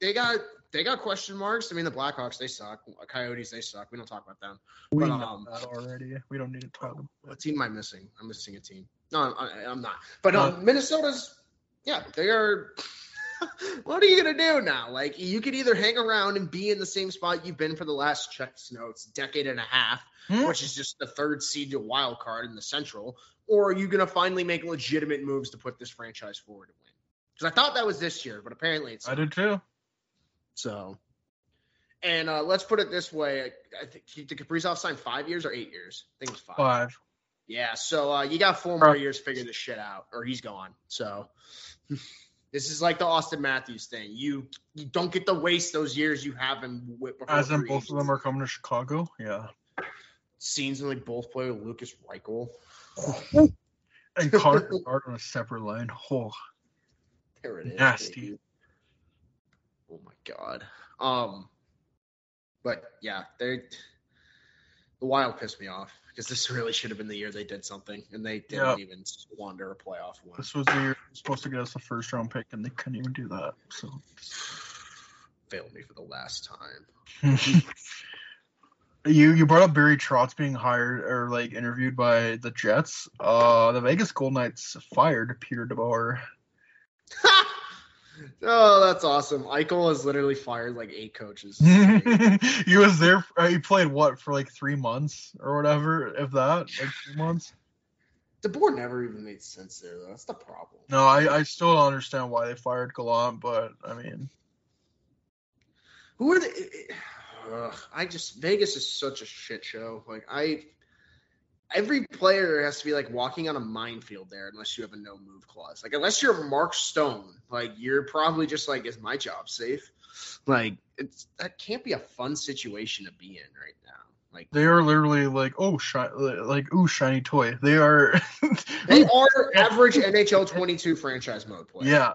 they got they got question marks. I mean, the Blackhawks they suck. Coyotes they suck. We don't talk about them. we but, know um, that already. We don't need to talk. About What team am I missing? I'm missing a team. No, I, I'm not. But Uh, um, Minnesota's, yeah, they are. (laughs) what are you gonna do now? Like, you could either hang around and be in the same spot you've been for the last checks notes decade and a half, Hmm? which is just the third seed to wild card in the Central, or are you gonna finally make legitimate moves to put this franchise forward to win? Because I thought that was this year, but apparently it's I did too. so. And uh, let's put it this way: I think did Kaprizov sign five years or eight years? I think it was five. Five. Yeah, so uh, you got four more years to figure this shit out, or he's gone. So (laughs) this is like the Auston Matthews thing. You you don't get to waste those years you have him As in both of them are coming to Chicago. Yeah. Scenes in like both play with Lukas Reichel. (laughs) And Connor Bedard (laughs) on a separate line. Oh, There it is. Nasty. baby. Oh my god. Um, but yeah, they the Wild pissed me off because this really should have been the year they did something, and they didn't Yeah. even squander a playoff win. this was the year supposed to get us the first round pick, and they couldn't even do that. So. Failed me for the last time. (laughs) you you brought up Barry Trotz being hired or like interviewed by the Jets. Uh, the Vegas Golden Knights fired Peter DeBoer. Oh, that's awesome. Eichel has literally fired like eight coaches. (laughs) he was there. Uh, he played what for like three months or whatever, if that, like two months. DeBoer never even made sense there, though. That's the problem. No, I I still don't understand why they fired Gallant, but I mean, Who are the? (sighs) Ugh, I just Vegas is such a shit show. Like I, every player has to be like walking on a minefield there unless you have a no move clause. Like unless you're Mark Stone, like you're probably just like, is my job safe? Like it's that can't be a fun situation to be in right now. Like they are literally like, oh, shi- like ooh, shiny toy. They are. (laughs) they are average NHL 22 franchise mode players. yeah,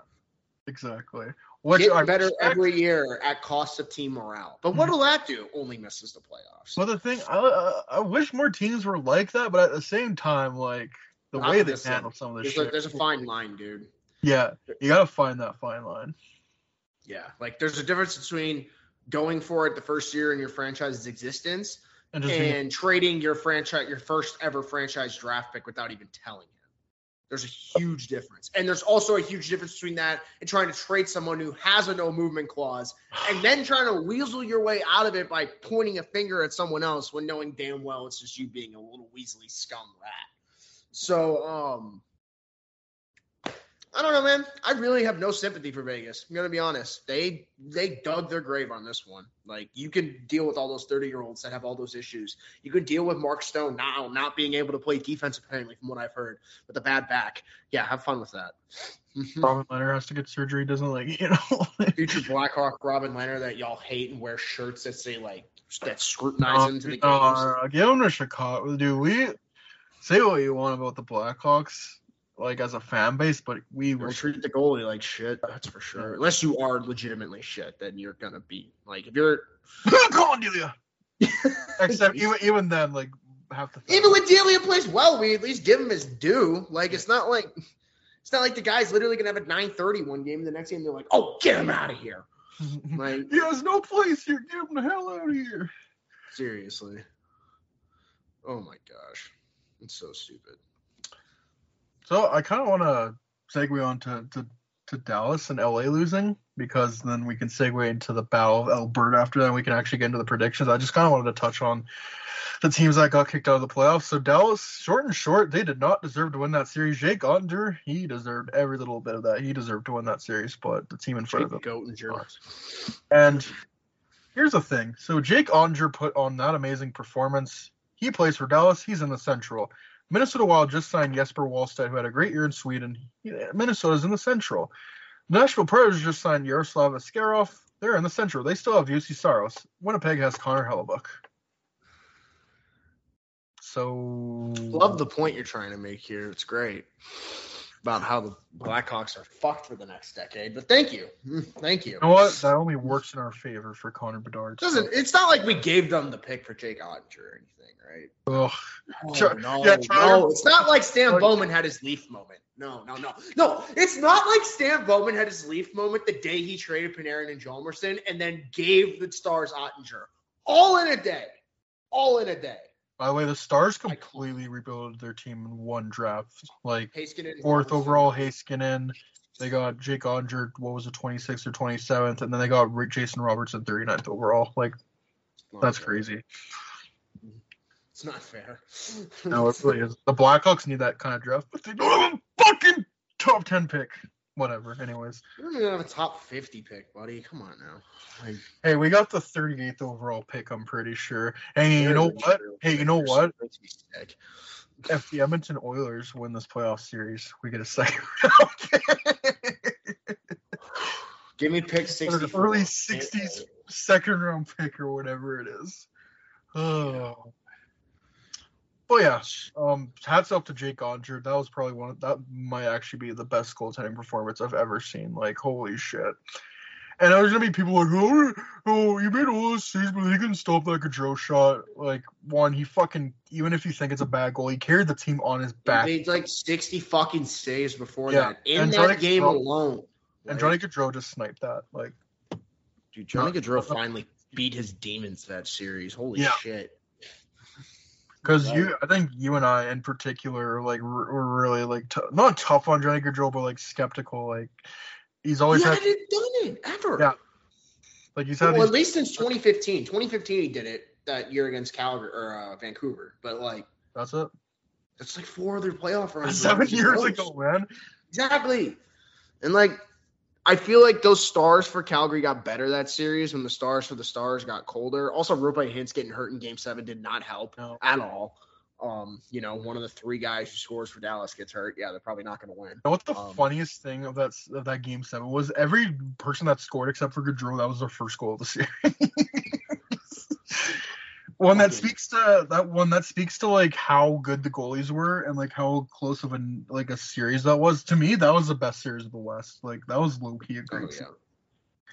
exactly. Which Get I better every year at cost of team morale. But what will hmm. that do? Only misses the playoffs. Well, the thing, I, I I wish more teams were like that, but at the same time, like the Not way they handle some of this There's a, shit. there's a fine line, dude. Yeah, you gotta find that fine line. Yeah, like there's a difference between going for it the first year in your franchise's existence And and trading your franchise, your first ever franchise draft pick without even telling him. There's a huge difference, and there's also a huge difference between that and trying to trade someone who has a no movement clause, and (sighs) then trying to weasel your way out of it by pointing a finger at someone else when knowing damn well it's just you being a little weaselly scum rat. So, um, I don't know, man. I really have no sympathy for Vegas. I'm gonna be honest. They they dug their grave on this one. Like you can deal with all those 30 year olds that have all those issues. You can deal with Mark Stone now not being able to play defense apparently, from what I've heard, with a bad back. Yeah, have fun with that. Robin Lehner has to get surgery. Doesn't like you know. (laughs) Future Blackhawk Robin Lehner that y'all hate and wear shirts that say like that scrutinize Um, into the games. uh, give him to Chicago, dude. We say what you want about the Blackhawks, like as a fan base, but we were treat the goalie like shit. That's for sure. Unless you are legitimately shit, then you're gonna be like if you're (laughs) on, Delia. (laughs) Except even even then, like half the Even when Delia plays well, we at least give him his due. Like it's not like it's not like the guy's literally gonna have a 9:30 one game, the next game they're like, "Oh, get him out of here!" (laughs) Like he has no place here. Get him the hell out of here. seriously. Oh my gosh, it's so stupid. So I kind of want to segue on to, to, to Dallas and LA losing because then we can segue into the Battle of Alberta after that. And we can actually get into the predictions. I just kind of wanted to touch on the teams that got kicked out of the playoffs. So Dallas, short and short, they did not deserve to win that series. Jake Oettinger, he deserved every little bit of that. He deserved to win that series, but the team in front of him. Jake Oettinger. And here's the thing. So Jake Oettinger put on that amazing performance. He plays for Dallas. He's in the Central. Minnesota Wild just signed Jesper Wallstedt, who had a great year in Sweden. Minnesota's in the Central. Nashville Predators just signed Yaroslav Askarov. They're in the Central. They still have Juuse Saros. Winnipeg has Connor Hellebuyck. So Love the point you're trying to make here. It's great about how the Blackhawks are fucked for the next decade. But thank you, Mm, thank you. You know what? That only works in our favor for Connor Bedard. Doesn't it's not like we gave them the pick for Jake Oettinger or anything, right? Ugh. Oh, no, Yeah, no, it's not like Stan Like- Bowman had his Leaf moment. No, no, no, no. It's not like Stan Bowman had his Leaf moment the day he traded Panarin and Hjalmarsson and then gave the Stars Oettinger all in a day, all in a day. By the way, the Stars completely rebuilt their team in one draft. Like fourth overall, Heiskanen. They got Jake Oettinger, what was it, 26th or 27th, and then they got Rick Jason Robertson, 39th overall. Like that's fair. crazy. It's not fair. No, it really is. The Blackhawks need that kind of draft, but they don't have a fucking top 10 pick. Whatever. Anyways, We don't even have a top 50 pick, buddy. Come on now. Like, hey, we got the 38th overall pick. I'm pretty sure. Hey, you know what? Hey, you know what? If the Edmonton Oilers win this playoff series, we get a second (laughs) round. Give me pick 64. early 60s second round pick or whatever it is. Oh. But yeah, um, hats off to Jake Oettinger. That was probably one of that might actually be the best goaltending performance I've ever seen. Like holy shit. And there's gonna be people like, oh, oh, you made all those saves, but he couldn't stop that Gaudreau shot. Like one, he fucking even if you think it's a bad goal, he carried the team on his He back. made like 60 fucking saves before Yeah, that. In and that Johnny game Gaudreau- alone. And Like, Johnny Gaudreau just sniped that. Like Dude, Johnny Gaudreau finally beat his demons that series. Holy Yeah. shit. Because Right. you, I think you and I in particular, like, were really like t- not tough on Johnny Gaudreau, but like skeptical. Like, he's always He had, hadn't done it ever. Yeah. like he's had Well, at least since 2015. 2015 he did it that year against Calgary or uh, Vancouver. But like that's it. that's like four other playoff runs. Seven years ago, man. Exactly. And like I feel like those stars for Calgary got better that series when the stars for the stars got colder. Also, Roope Hintz getting hurt in game seven did not help No. at all. Um, you know, one of the three guys who scores for Dallas gets hurt. Yeah, they're probably not gonna win. You know what the Um, funniest thing of that of that game seven was? Every person that scored except for Gaudreau, that was their first goal of the series. (laughs) one that speaks to that one that speaks to like how good the goalies were and like how close of an like a series that was. To me, that was the best series of the West. Like that was low key a Oh, yeah. series.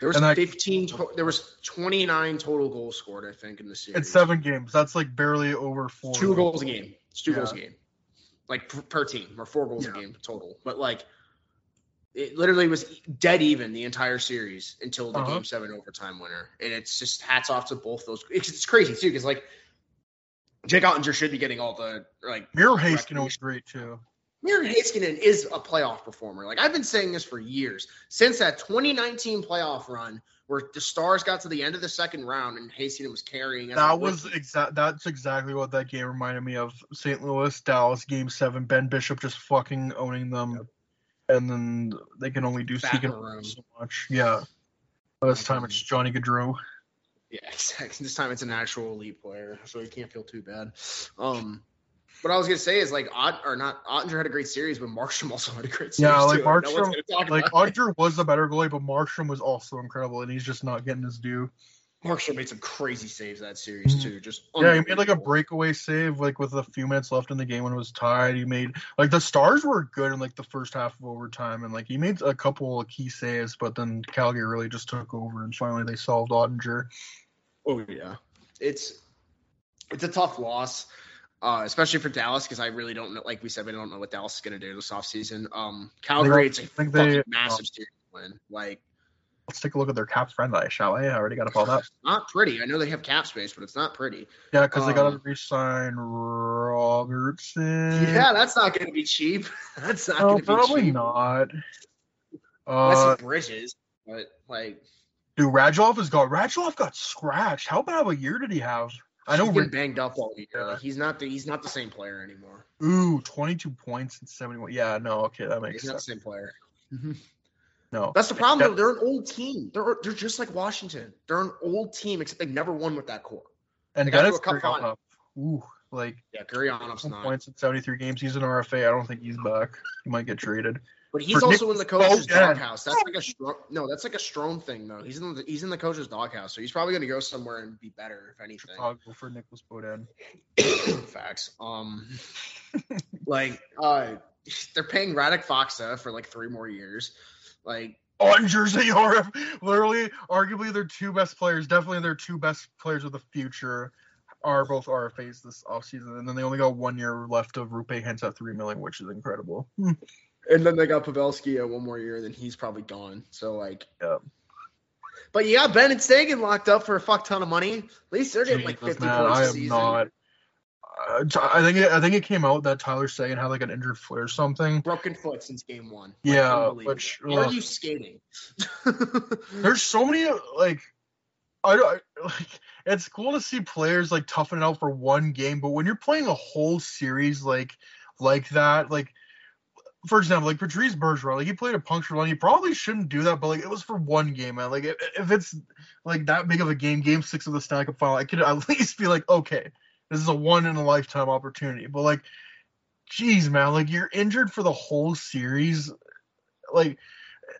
There was And I- 15 to- there was 29 total goals scored, I think, in the series. It's seven games. That's like barely over four. two goals a game. It's two Yeah. goals a game. Like per, per team or four goals Yeah. a game total. But like it literally was dead even the entire series until the Uh-huh. game seven overtime winner. And it's just hats off to both those. It's, it's crazy too because like Jake Oettinger should be getting all the like. Miro Heiskanen was great too. Miro Heiskanen is a playoff performer. Like I've been saying this for years since that 2019 playoff run where the Stars got to the end of the second round and Heiskanen was carrying. That was exact. That's exactly what that game reminded me of. St. Louis, Dallas, Game Seven. Ben Bishop just fucking owning them, and then they can only do he can only do room. so much. Yeah. But this time it's Johnny Gaudreau. Yeah, (laughs) exactly. This time it's an actual elite player, so you can't feel too bad. Um, what I was gonna say is like Ott or not Oettinger had a great series, but Markstrom also had a great series. Yeah, like too. No Markstrom, like. Audrey was the better goalie, but Markstrom was also incredible, and he's just not getting his due. Markstrom made some crazy saves that series Mhm. too. Just Yeah, he made like a breakaway save, like with a few minutes left in the game when it was tied. He made like the Stars were good in like the first half of overtime, and like he made a couple of key saves, but then Calgary really just took over, and finally they solved Oettinger. Oh yeah, it's it's a tough loss, uh, especially for Dallas because I really don't know. Like we said, we don't know what Dallas is gonna do this offseason. Um, Calgary, it's a I think fucking they- massive series win. Like Let's take a look at their cap friendly, shall we? I already got up all that. not pretty. I know they have cap space, but it's not pretty. Yeah, because they got to Um, re-sign Robertson. Yeah, that's not gonna be cheap. (laughs) That's not no, gonna be probably cheap. not. Uh, Bridges, but like dude, Radulov has got Radulov got scratched. How bad of a year did he have? I know he's been banged up all year. Like, he's not the he's not the same player anymore. ooh, 22 points and 71. Yeah, no, okay, that makes He's not the sense. same player. (laughs) No. That's the problem. Yeah. though. They're an old team. They're they're just like Washington. They're an old team, except they've never won with that core. And got to a cup final. Ooh, like Yeah, Gurianov's some not. points in 73 games. He's an RFA. I don't think he's back. He might get traded. But he's For also Nick in the coach's Foden. doghouse. That's like a strong. No, that's like a strong thing though. He's in the he's in the coach's doghouse, so he's probably gonna go somewhere and be better if anything. Chicago for Nicholas Bodan. (coughs) Facts. Um, like uh, they're paying Radek Faksa for like three more years. Like On Jersey (laughs) RF, literally, arguably their two best players, definitely their two best players of the future, are both RFAs this offseason. And then they only got one year left of Roope Hintz at three million, which is incredible. Hmm. And then they got Pavelski at one more year, then he's probably gone. So like, Yeah. But you got Bennett Seguin locked up for a fuck ton of money. At least they're getting like fifty man, points I a am season. not. Uh, I think it, I think it came out that Tyler Seguin had like an injured foot or something. Broken foot since game one. Like, Yeah, which- How are you skating? (laughs) There's so many like, I, I like. It's cool to see players like toughen it out for one game, but when you're playing a whole series like like that, like for example, like Patrice Bergeron, like he played a puncture line. He probably shouldn't do that, but like it was for one game, man. Like if, if it's like that big of a game, game six of the Stanley Cup final, I could at (laughs) least be like, okay, this is a one in a lifetime opportunity. But like, geez, man, like you're injured for the whole series. Like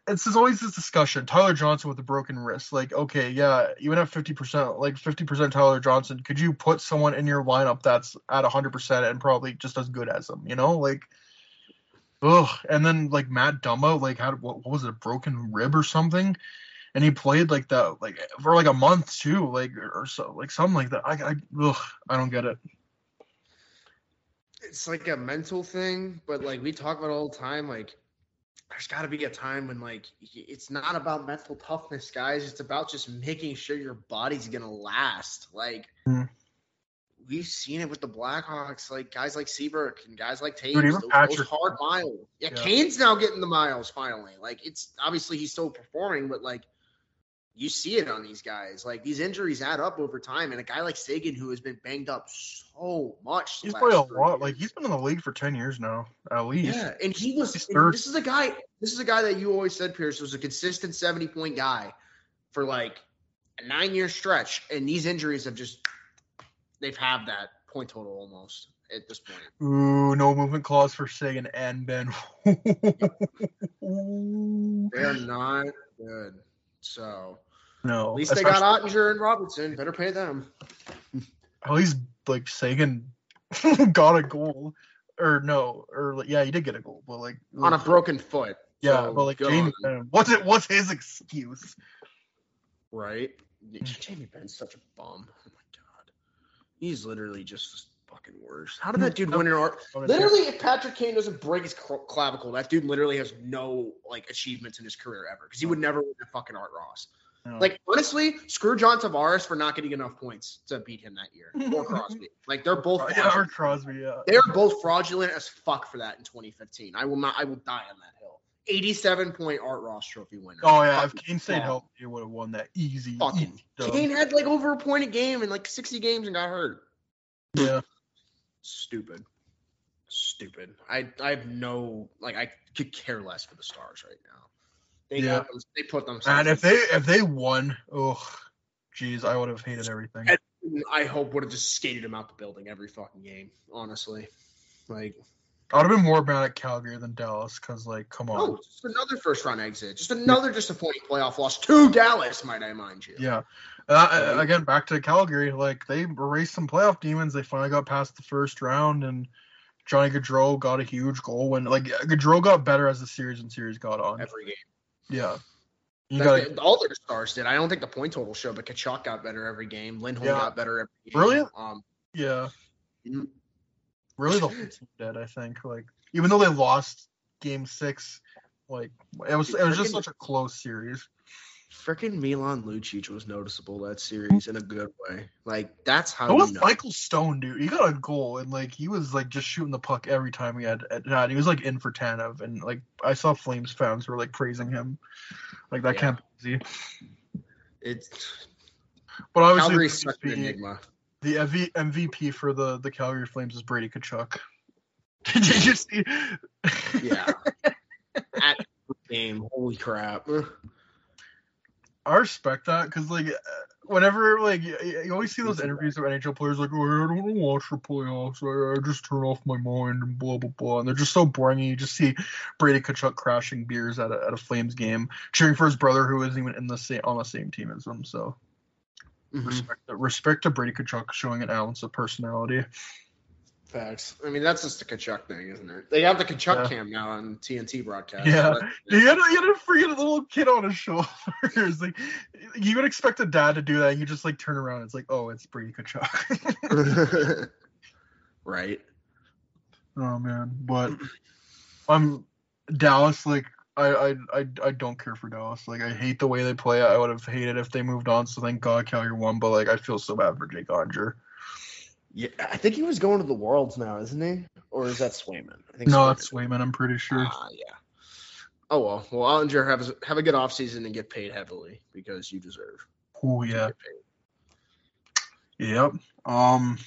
it's there's always this discussion. Tyler Johnson with a broken wrist. Like, okay, yeah, even at fifty percent, like fifty percent Tyler Johnson, could you put someone in your lineup that's at hundred percent and probably just as good as him? You know, like. Ugh, and then like Matt Dumba, like had what, what was it, a broken rib or something, and he played like that, like for like a month too, like or so, like something like that. I, I, ugh, I don't get it. it's like a mental thing, but like we talk about all the time, like there's got to be a time when like it's not about mental toughness, guys. It's about just making sure your body's gonna last. Like Mhm. we've seen it with the Blackhawks, like guys like Seabrook and guys like even those, those hard miles. Yeah, Yeah. Kane's now getting the miles finally. Like it's obviously he's still performing, but like you see it on these guys. Like these injuries add up over time, and a guy like Seguin who has been banged up so much. He's played a lot. Like he's been in the league for ten years now, at least. Yeah, and he was. And. This is a guy. This is a guy that you always said Pierce was a consistent seventy point guy for like a nine year stretch, and these injuries have just they've had that point total almost at this point. Ooh, no movement clause for Seguin and Benn. (laughs) They are not good. So no, at least they got Oettinger and Robinson. Better pay them. Oh, at least like Seguin (laughs) got a goal, or no, or like, yeah, he did get a goal, but like on a broken foot. yeah, So, but like Jamie, Benn, what's it? What's his excuse? right? Hmm. Jamie Benn's such a bum. Oh my god, he's literally just fucking worse. How did that dude win an oh, art? Literally, if Patrick Kane doesn't break his clavicle, that dude literally has no like achievements in his career ever because he would never win a fucking Art Ross. No. Like honestly, screw John Tavares for not getting enough points to beat him that year, or (laughs) Crosby. Like they're both yeah, or. Crosby, yeah. they're both fraudulent as fuck for that in 2015. I will not. I will die on that hill. 87 point Art Ross Trophy winner. Oh yeah, if Kane stayed healthy, he would have won that easy. Fucking easy. Kane had like over a point a game in like 60 games and got hurt. Yeah, Stupid. Stupid. I I have no like I could care less for the stars right now. They Yeah. got them, they put themselves. and if they if they won, oh, jeez, I would have hated everything. And- I hope would have just skated him out the building every fucking game. Honestly, like I would have been more mad at Calgary than Dallas, cause like, come on. oh, just another first round exit, just another disappointing playoff loss to Dallas, might I mind you. Yeah. Uh, again, back to Calgary. Like they erased some playoff demons. They finally got past the first round, and Johnny Gaudreau got a huge goal. When like Gaudreau got better as the series and series got on. Every game. Yeah. You That's- got all their stars did. I don't think the point total showed, but Tkachuk got better every game. Lindholm Yeah. got better every game. Really? Um, yeah. Mhm. Really, the whole team did. I think like even though they lost Game Six, like it was it was just such a close series. Freaking Milan Lucic was noticeable that series in a good way. Like that's how What was know. Michael Stone, dude? He got a goal and like he was like just shooting the puck every time he had. had he was like in for Tanev, and like I saw Flames fans were like praising him. Like that Yeah. can't be easy. It's But obviously, the MVP enigma. The MV, MVP for the the Calgary Flames is Brady Tkachuk. (laughs) Did you see? Yeah. At game, holy crap. I respect that because like whenever like you always see those interviews of NHL players like, oh, I don't want to watch the playoffs. I, I just turn off my mind and blah blah blah, and they're just so boring. And you just see Brady Tkachuk crashing beers at a, at a Flames game, cheering for his brother who isn't even in the same on the same team as him. So Mhm. respect respect to Brady Tkachuk showing an ounce of personality. Facts. I mean, that's just the Tkachuk thing, isn't it? They have the Tkachuk Yeah. cam now on TNT broadcast. Yeah. so You had, a, you had a freaking little kid on his shoulders. (laughs) like you would expect a dad to do that. You just like turn around. It's like, oh, it's Brady Tkachuk. (laughs) right. oh man, but I'm Dallas. Like I, I I I don't care for Dallas. Like I hate the way they play. I would have hated if they moved on. So thank God Calgary won. But like I feel so bad for Jake Onger. Yeah, I think he was going to the Worlds now, isn't he? Or is that Swayman? I think No, Swayman. it's Swayman. I'm pretty sure. Ah, yeah. Oh well. Well, Ollinger have a- have a good offseason and get paid heavily because you deserve. oh yeah. Yep. Um,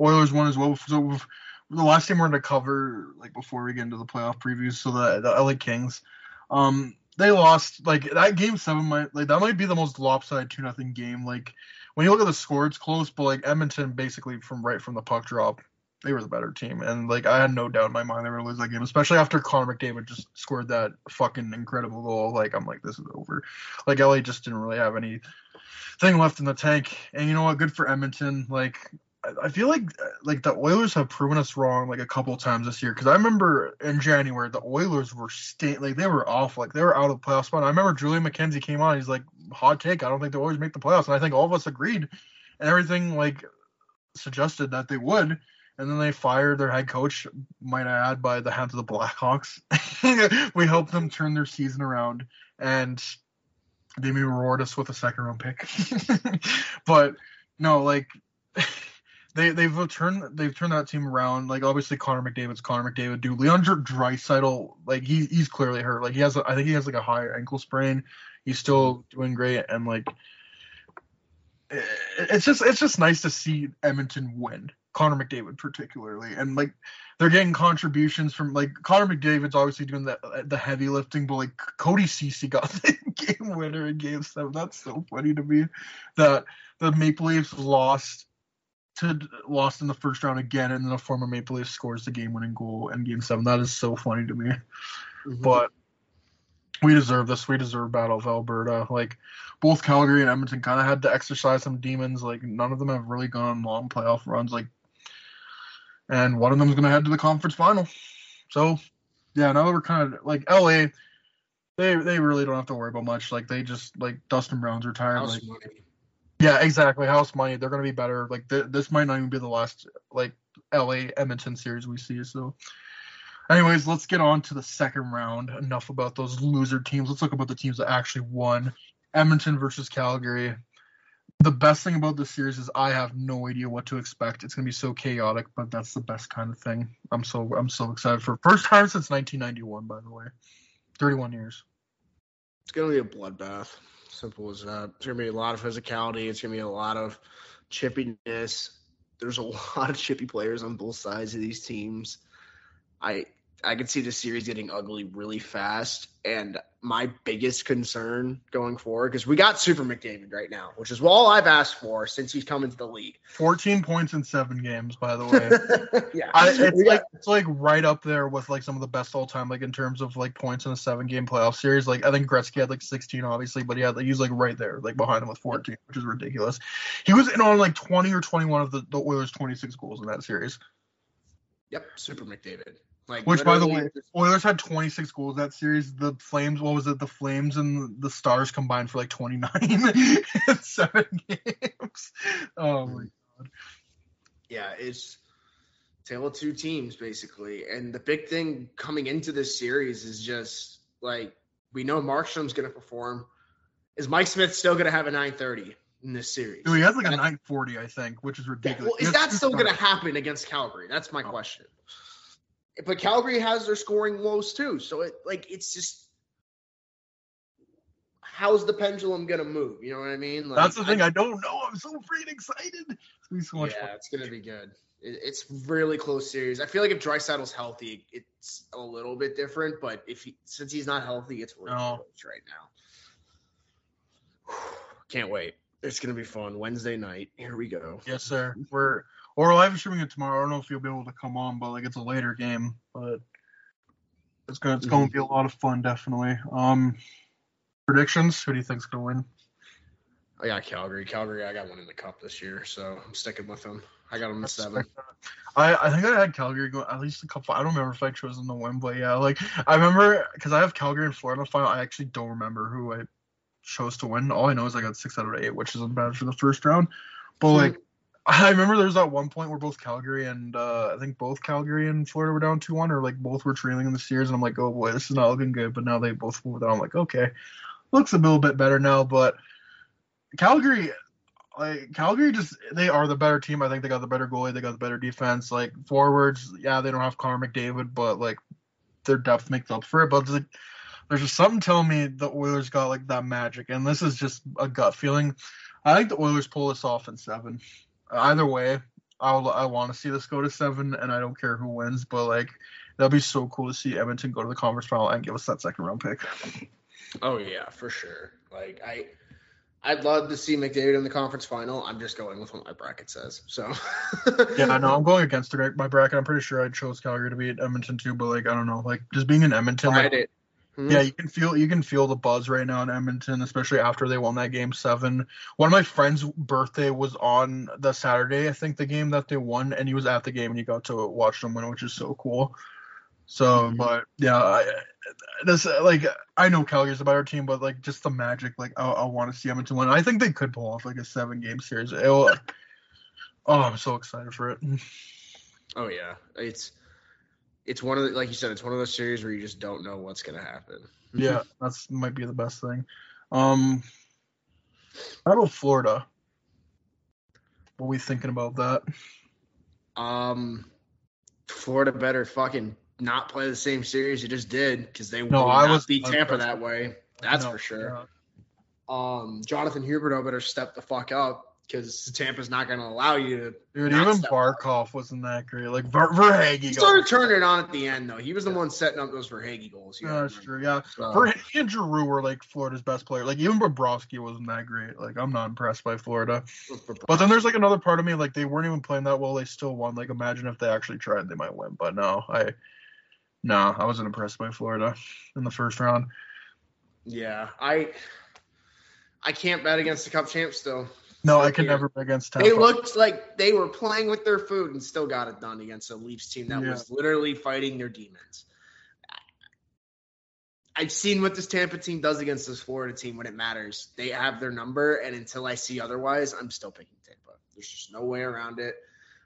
Oilers won as well. So we've- the last team we're going to cover, like before we get into the playoff previews, so the the LA Kings, um, they lost. Like that game seven might like that might be the most lopsided two nothing game. Like when you look at the score, it's close, but like Edmonton basically from right from the puck drop, they were the better team, and like I had no doubt in my mind they were to lose that game, especially after Connor McDavid just scored that fucking incredible goal. Like I'm like this is over. Like LA just didn't really have any thing left in the tank. And you know what? Good for Edmonton. Like I- feel like like the Oilers have proven us wrong like a couple times this year. Because I remember in January the Oilers were sta- like they were off, like they were out of the playoff spot. I remember Julian McKenzie came on. He's like, "Hot take. I don't think the Oilers make the playoffs." And I think all of us agreed, and everything like suggested that they would. And then they fired their head coach, might I add, by the hands of the Blackhawks. (laughs) we helped them turn their season around, and they may reward us with a second round pick. (laughs) but no, like (laughs) they they've uh, turned they've turned that team around. Like obviously Connor McDavid's Connor McDavid. Dude, Leon Draisaitl, like he he's clearly hurt. Like he has a, I think he has like a high ankle sprain. He's still doing great and like eh, it's just it's just nice to see Edmonton win. Connor McDavid particularly, and like they're getting contributions from like Connor McDavid's obviously doing the the heavy lifting, but like Cody Cece got (laughs) the game winner in Game Seven. That's so funny to me that the Maple Leafs lost to lost in the first round again, and then a former Maple Leaf scores the game winning goal in Game Seven. That is so funny to me, Mhm. but. We deserve this. We deserve Battle of Alberta. Like both Calgary and Edmonton kind of had to exercise some demons. Like none of them have really gone on long playoff runs. Like, and one of them is going to head to the conference final. So, yeah, now that we're kind of like LA, they they really don't have to worry about much. Like they just like Dustin Brown's retired. House Like money. Yeah, exactly. House money. They're going to be better. Like th- this might not even be the last like LA Edmonton series we see. So, anyways, let's get on to the second round. Enough about those loser teams. Let's talk about the teams that actually won. Edmonton versus Calgary. The best thing about this series is I have no idea what to expect. It's going to be so chaotic, but that's the best kind of thing. I'm so I'm so excited for first time since 1991. By the way, 31 years. It's gonna be a bloodbath. Simple as that. It's gonna be a lot of physicality. It's gonna be a lot of chippiness. There's a (laughs) lot of chippy players on both sides of these teams. I I could see the series getting ugly really fast. And my biggest concern going forward, because we got Super McDavid right now, which is all I've asked for since he's come into the league. 14 points in seven games, by the way. (laughs) yeah, I, it's like it's like right up there with like some of the best all time, like in terms of like points in a seven game playoff series. Like I think Gretzky had like 16, obviously, but he had like, he was like right there, like behind him with 14, which is ridiculous. He was in on like 20 or 21 of the, the Oilers' 26 goals in that series. Yep, Super McDavid. Like, Which, by the way, Oilers had 26 goals that series. The Flames, what was it? The Flames and the Stars combined for like 29 (laughs) in seven games. Oh my god. yeah, it's tale of two teams basically. And the big thing coming into this series is just like we know Markstrom's going to perform. Is Mike Smith still going to have a 930 in this series? Dude, he has like a 940, I think, which is Yeah, ridiculous. well, is that still going to happen against Calgary? That's my Oh. question. But Calgary has their scoring lows too, so it like it's just how's the pendulum going to move? You know what I mean? Like, That's the thing. I don't know. I'm so freaking excited. gonna be so much yeah, fun. it's gonna be good. It, it's really close series. I feel like if Draisaitl's healthy, it's a little bit different. But if he, since he's not healthy, it's really No. close right now. (sighs) Can't wait. It's gonna be fun. Wednesday night. Here we go. Yes, sir. We're or live streaming it tomorrow. I don't know if you'll be able to come on, but like it's a later game, but it's gonna it's gonna be a lot of fun, definitely. Um, predictions. Who do you think's gonna win? I got Calgary. Calgary. I got one in the cup this year, so I'm sticking with them. I got them in seven. I, I think I had Calgary go at least a couple. I don't remember if I chose them to win, but yeah, like I remember because I have Calgary and Florida final. I actually don't remember who I chose to win. All I know is I got six out of eight, which isn't bad for the first round. But like I remember there was that one point where both Calgary and uh, I think both Calgary and Florida were down two one, or like both were trailing in the series, and I'm like, oh boy, this is not looking good. But now they both moved on. I'm like, okay, looks a little bit better now. But Calgary, like Calgary, just they are the better team. I think they got the better goalie, they got the better defense. Like forwards, yeah, they don't have Connor McDavid, but like their depth makes up for it. But there's, there's just something telling me the Oilers got like that magic, and this is just a gut feeling. I think the Oilers pull this off in seven. Either way, I'll, I want to see this go to seven, and I don't care who wins. But like, that'd be so cool to see Edmonton go to the conference final and give us that second round pick. Oh yeah, for sure. Like I, I'd love to see McDavid in the conference final. I'm just going with what my bracket says. So (laughs) Yeah, I know I'm going against the, my bracket. I'm pretty sure I chose Calgary to beat Edmonton too, but like I don't know, like just being in Edmonton, like, Tried it. Hmm? yeah, you can feel you can feel the buzz right now in Edmonton, especially after they won that game seven. One of my friends' birthday was on the Saturday, I think, the game that they won, and he was at the game and he got to watch them win, which is so cool. So, Mhm. but yeah, I, this like I know Calgary's a better team, but like just the magic, like I, I want to see Edmonton win. I think they could pull off like a seven game series. It'll, oh, I'm so excited for it. Oh yeah, it's it's one of the, like you said, it's one of those series where you just don't know what's gonna happen. (laughs) Yeah, that's might be the best thing. Um, how about Florida? What are we thinking about that? Um, Florida better fucking not play the same series you just did because they No, will I was- beat Tampa that way. That's No, for sure. yeah. Um, Jonathan Huberdeau better step the fuck up because Tampa's not gonna allow you to. Dude, even step up. Barkov wasn't that great. Like Ver- Verhaeghe He started turning it on at the end though. He was the one setting up those Verhaeghe goals. Yeah, that's remember. true. Yeah, So- and Giroux were like Florida's best player. Like even Bobrovsky wasn't that great. Like I'm not impressed by Florida. But then there's like another part of me like they weren't even playing that well. They still won. Like imagine if they actually tried, they might win. But no, I, no, I wasn't impressed by Florida in the first round. Yeah, I I can't bet against the Cup champs still. No, Still I could can't. never bet against Tampa. They looked like they were playing with their food and still got it done against a Leafs team that Yeah. was literally fighting their demons. I've seen what this Tampa team does against this Florida team when it matters. They have their number, and until I see otherwise, I'm still picking Tampa. There's just no way around it.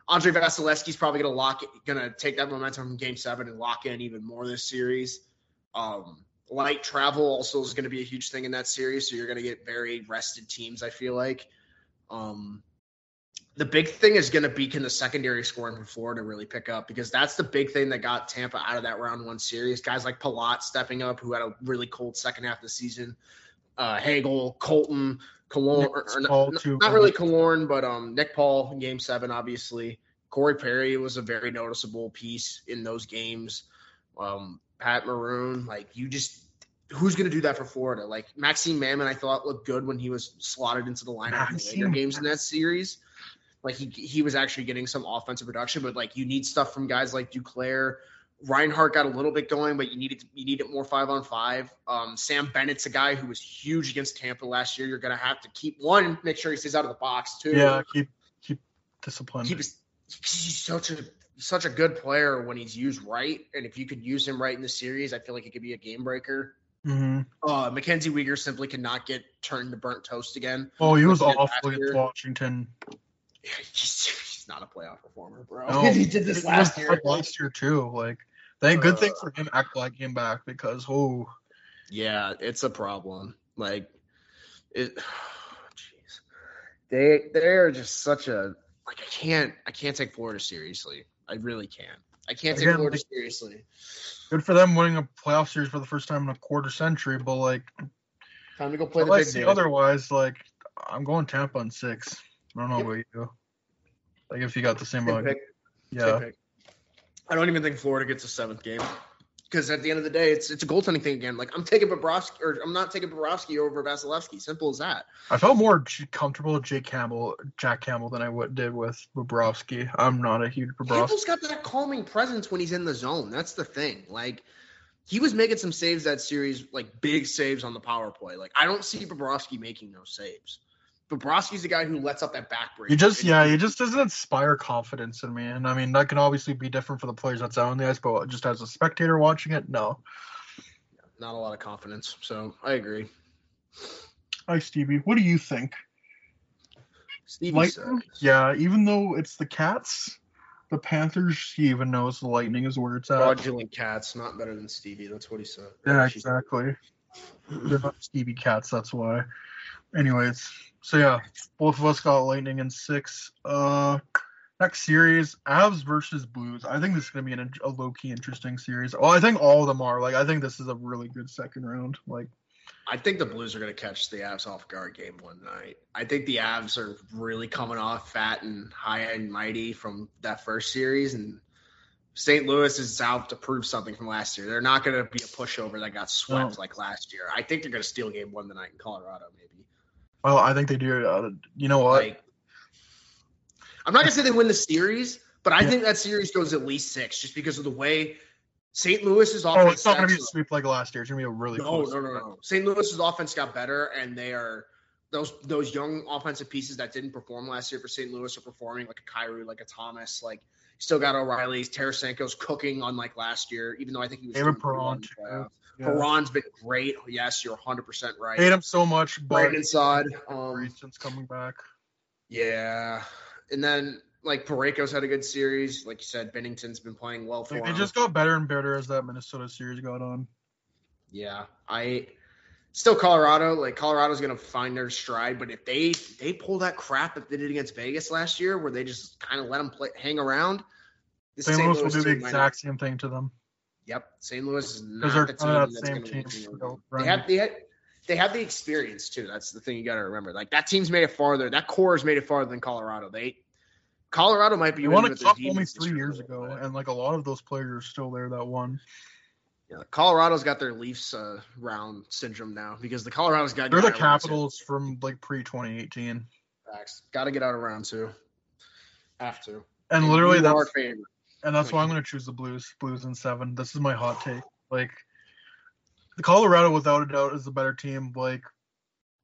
Andrei Vasilevskiy's probably gonna lock it, gonna take that momentum from Game Seven and lock in even more this series. Um, light travel also is going to be a huge thing in that series, so you're going to get very rested teams. I feel like. Um, the big thing is going to be can the secondary scoring from Florida really pick up because that's the big thing that got Tampa out of that round one series. Guys like Palat stepping up, who had a really cold second half of the season. Uh, Hagel, Colton, Killorn, or, or not, not really Killorn, but um, Nick Paul in Game Seven, obviously. Corey Perry was a very noticeable piece in those games. Um, Pat Maroon, like you just who's going to do that for Florida? Like Maxim Mamin, I thought looked good when he was slotted into the lineup in the later games in that series. Like he he was actually getting some offensive production, but like you need stuff from guys like Duclair. Reinhart got a little bit going, but you need it. You need it more five on five. Um, Sam Bennett's a guy who was huge against Tampa last year. You're going to have to keep one, make sure he stays out of the box too. Yeah, keep keep disciplined. keep his, he's such a such a good player when he's used right, and if you could use him right in the series, I feel like it could be a game breaker. Hmm Uh, Mackenzie Weegar simply cannot get turned to burnt toast again. Oh, he was Like awful against. Washington. (laughs) He's, he's not a playoff performer, bro. No, (laughs) he did this last year. Last year too. Like, thank good thing Uh, for him. Ekblad came back because oh, Yeah, it's a problem. Like it. (sighs) Jeez, they they're just such a like I can't I can't take Florida seriously. I really can't. I can't take Again, Florida like- seriously. good for them winning a playoff series for the first time in a quarter century. But like, Time to go play the big otherwise, like I'm going Tampa on six. I don't know about you. Like if you got the same pick. Yeah. Pick. I don't even think Florida gets a seventh game because at the end of the day, it's it's a goaltending thing again. Like I'm taking Bobrovsky, or I'm not taking Bobrovsky over Vasilevskiy. Simple as that. I felt more comfortable with Jake Campbell, Jack Campbell than I would, did with Bobrovsky. I'm not a huge Bobrovsky. Campbell's got that calming presence when he's in the zone. That's the thing. Like he was making some saves that series, like big saves on the power play. Like I don't see Bobrovsky making those saves. Bobrovsky's the guy who lets up that back break. He just, And yeah, he just doesn't inspire confidence in me. And I mean, that can obviously be different for the players that's out on the ice, but just as a spectator watching it, no. not a lot of confidence. So I agree. Hi, Stevie. What do you think? Stevie Lightning? said, Yeah, even though it's the Cats, the Panthers, he even knows the Lightning is where it's at. fraudulent cats, not better than Stevie. That's what he said. Yeah, exactly. They're not Stevie Cats, that's why. Anyways, so yeah, both of us got Lightning in six. Uh, next series, Avs versus Blues. I think this is gonna be an, a low key interesting series. Well, I think all of them are. Like, I think this is a really good second round. Like, I think the Blues are going to catch the Avs off guard game one night. I think the Avs are really coming off fat and high and mighty from that first series, and St. Louis is out to prove something from last year. They're not going to be a pushover that got swept No. like last year. I think they're going to steal game one tonight in Colorado, maybe. Well, I think they do. Uh, you know what? Like, I'm not going to say they win the series, but I Yeah. think that series goes at least six, just because of the way St. Louis's oh, it's not gonna be a sweep like last year. It's gonna be a really No, close. no, no, no. St. Louis's offense got better, and they are those those young offensive pieces that didn't perform last year for St. Louis are performing like a Kyrou, like a Thomas, like still got O'Reilly's. Tarasenko's cooking on like last year, even though I think he was David Perron, too. Yeah. Perron's been great. Yes, you're 100 percent right. Hate him so much, but Brandon Saad, um, Grayson's coming back. yeah, and then like Parayko's had a good series. Like you said, Binnington's been playing well for Like, him. just got better and better as that Minnesota series got on. Yeah, I still Colorado. Like Colorado's gonna find their stride, but if they they pull that crap that they did against Vegas last year, where they just kind of let them play hang around, this St. Louis will do the exact same thing to them. Yep, St. Louis is not the team that's gonna team. win They have they had they have the experience too. That's the thing you got to remember. Like that team's made it farther. That core has made it farther than Colorado. They Colorado might be They won a cup only three year years ago, and like a lot of those players are still there that won. Yeah, Colorado's got their Leafs uh, round syndrome now because the Colorado's got They're the Capitals from like pre 2018, Got to get out of round two. Have to. and literally you are that's favorite. And that's why I'm going to choose the Blues. Blues in seven. This is my hot take. Like the Colorado, without a doubt, is the better team. Like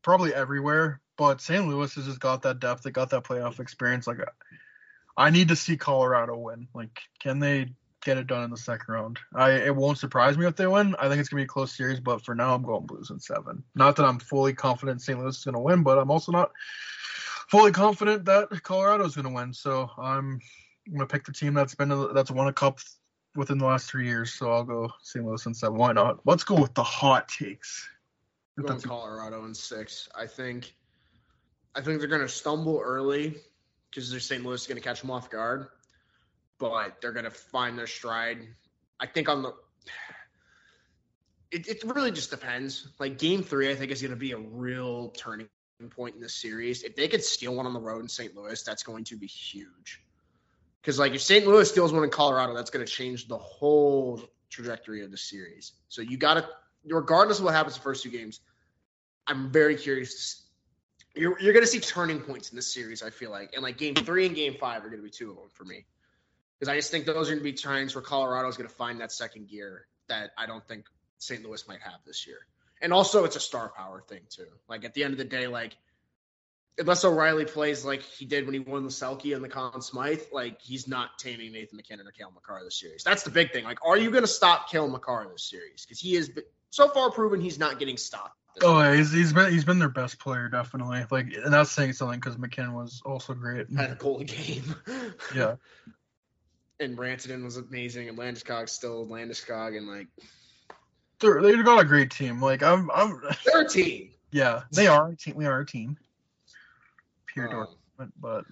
probably everywhere, but St. Louis has just got that depth. They got that playoff experience. Like I need to see Colorado win. Like can they get it done in the second round? I it won't surprise me if they win. I think it's gonna be a close series, but for now I'm going Blues in seven. Not that I'm fully confident St. Louis is gonna win, but I'm also not fully confident that Colorado is gonna win. So I'm I'm gonna pick the team that's been that's won a cup within the last three years. So I'll go St. Louis in seven. Why not? Let's go with the hot takes. Going Colorado in six. I think. I think they're to stumble early because they're St. Louis is to catch them off guard, but they're to find their stride. I think on the. It, it really just depends. Like game three, I think is going to be a real turning point in this series. If they could steal one on the road in St. Louis, that's going to be huge. Because like if St. Louis steals one in Colorado, that's going to change the whole trajectory of the series. So you got to, regardless of what happens the first two games, I'm very curious. You're you're going to see turning points in this series. I feel like, and like game three and game five are going to be two of them for me. Because I just think those are going to be times where Colorado is going to find that second gear that I don't think St. Louis might have this year. And also, it's a star power thing too. Like at the end of the day, like unless O'Reilly plays like he did when he won the Selke and the Conn Smythe, like he's not taming Nathan MacKinnon or Cale Makar this series. That's the big thing. Like, are you going to stop Cale Makar this series? Because he has been, so far proven he's not getting stopped. Oh, yeah, he's, he's been he's been their best player definitely. Like, and that's saying something because MacKinnon was also great. had a goal a game. (laughs) Yeah, (laughs) and Rantanen was amazing, and Landeskog still Landeskog, and like they're they got a great team. Like, I'm I'm they're a team. (laughs) yeah, they are a team. We are a team. Pure Um, dork, but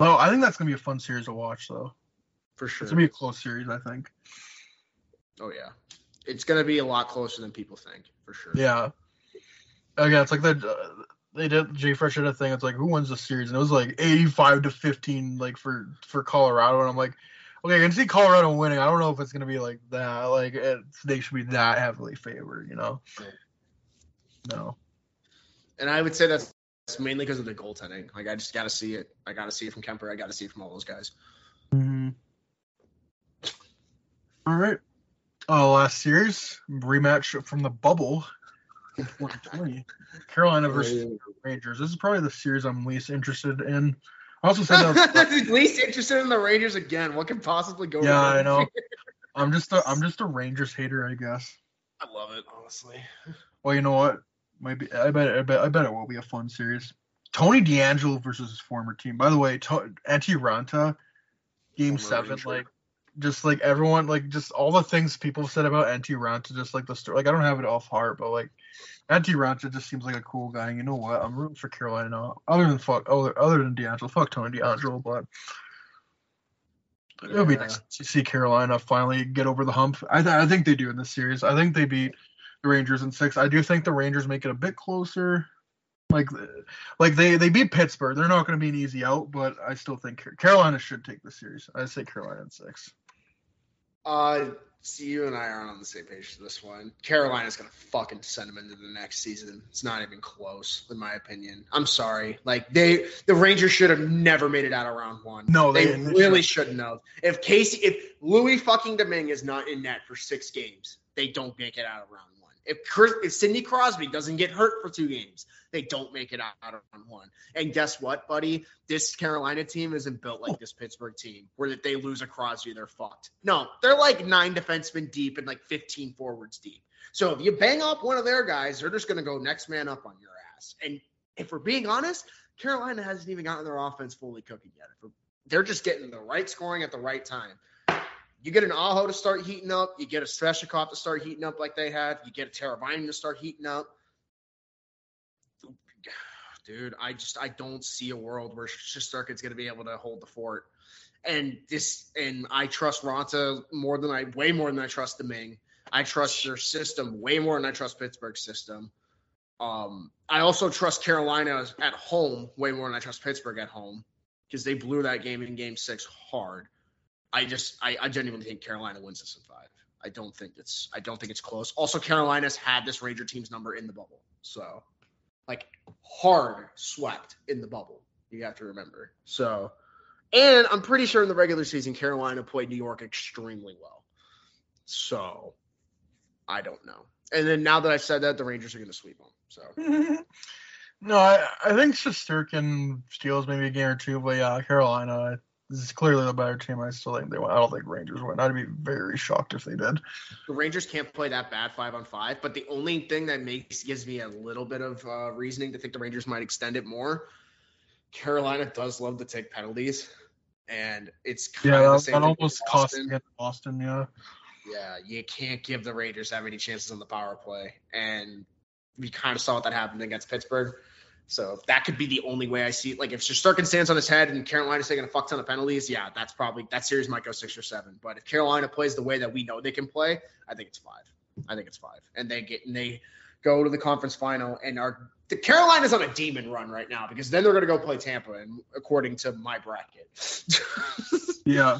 no, I think that's gonna be a fun series to watch though. for sure. It's gonna be a close series, I think. Oh yeah, it's gonna be a lot closer than people think for sure. Yeah. Again, it's like the uh, they did Jay Fresh did a thing. It's like who wins the series, and it was like eighty-five to fifteen, like for for Colorado. And I'm like, okay, I can see Colorado winning. I don't know if it's gonna be like that. Like they should be that heavily favored, you know? No. And I would say that's mainly because of the goaltending. Like I just got to see it. I got to see it from Kuemper. I got to see it from all those guys. Mm-hmm. All right. Uh, last series rematch from the bubble. in (laughs) 2020. Carolina versus Rangers. This is probably the series I'm least interested in. I also said that. (laughs) was- (laughs) Least interested in the Rangers again. What could possibly go yeah, wrong? I know. I'm just a I'm just a Rangers hater, I guess. I love it, honestly. Well, you know what? Maybe I bet I bet I bet it will be a fun series. Tony DeAngelo versus his former team. By the way, to- Antti Raanta, Game Former Seven, like just like everyone, like just all the things people said about Antti Raanta, just like the story. Like I don't have it off heart, but like Antti Raanta just seems like a cool guy. And you know what? I'm rooting for Carolina now. Other than fuck, other other than DeAngelo, fuck Tony DeAngelo, but. It'll be nice to see Carolina finally get over the hump. I, th- I think they do in this series. I think they beat the Rangers in six. I do think the Rangers make it a bit closer. Like, like they they beat Pittsburgh. They're not going to be an easy out, but I still think Carolina should take the series. I say Carolina in six. Uh, see, you and I aren't on the same page for this one. Carolina's gonna fucking send them into the next season. It's not even close, in my opinion. I'm sorry. Like they, the Rangers should have never made it out of round one. No, they, they- really shouldn't have. If Casey, if Louis fucking Domingue is not in net for six games, they don't make it out of round one. If Chris, if Sidney Crosby doesn't get hurt for two games, they don't make it out round one. And guess what, buddy? This Carolina team isn't built like this Pittsburgh team, where if they lose a Crosby, they're fucked. No, they're like nine defensemen deep and like 15 forwards deep. So if you bang up one of their guys, they're just going to go next man up on your ass. And if we're being honest, Carolina hasn't even gotten their offense fully cooking yet. They're just getting the right scoring at the right time. You get an Aho to start heating up. You get a Svechnikov to start heating up like they had. You get a Teravainen to start heating up. Dude, I just I don't see a world where Shesterkin's going to be able to hold the fort. And this and I trust Raanta more than I way more than I trust Domingue. I trust their system way more than I trust Pittsburgh's system. Um, I also trust Carolina at home way more than I trust Pittsburgh at home because they blew that game in Game Six hard. I just I, I genuinely think Carolina wins this in five. I don't think it's I don't think it's close. Also, Carolina's had this Ranger team's number in the bubble, so like hard swept in the bubble. You have to remember. So, and I'm pretty sure in the regular season, Carolina played New York extremely well. So, I don't know. And then now that I've said that, the Rangers are going to sweep them. So, (laughs) no, I, I think Shesterkin steals maybe a game or two, but yeah, Carolina is clearly the better team. I still think they win. I don't think Rangers win. I'd be very shocked if they did. the Rangers can't play that bad five on five. But the only thing that makes gives me a little bit of uh, reasoning to think the Rangers might extend it more. Carolina does love to take penalties, and it's kind Yeah, of the that, same that almost cost Boston. against Boston. Yeah. Yeah, you can't give the Rangers that many chances on the power play, and we kind of saw what that happened against Pittsburgh. So that could be the only way I see it. Like if Shesterkin stands on his head and Carolina's taking a fuck ton of penalties, yeah, that's probably that series might go six or seven. But if Carolina plays the way that we know they can play, I think it's five. I think it's five, and they get and they go to the conference final and are the Carolina's on a demon run right now because then they're going to go play Tampa, and according to my bracket. (laughs) Yeah,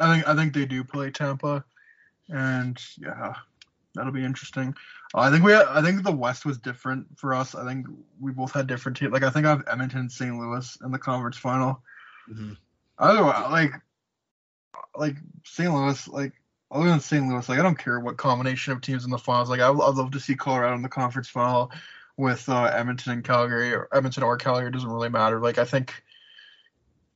I think I think they do play Tampa, and yeah, that'll be interesting. Uh, I think we I think the West was different for us. I think we both had different teams. Like I think I have Edmonton, and St. Louis in the conference final. Otherwise, like like St. Louis, like other than St. Louis, like I don't care what combination of teams in the finals. Like I, I'd love to see Colorado in the conference final with uh, Edmonton and Calgary, or Edmonton or Calgary. Doesn't really matter. Like I think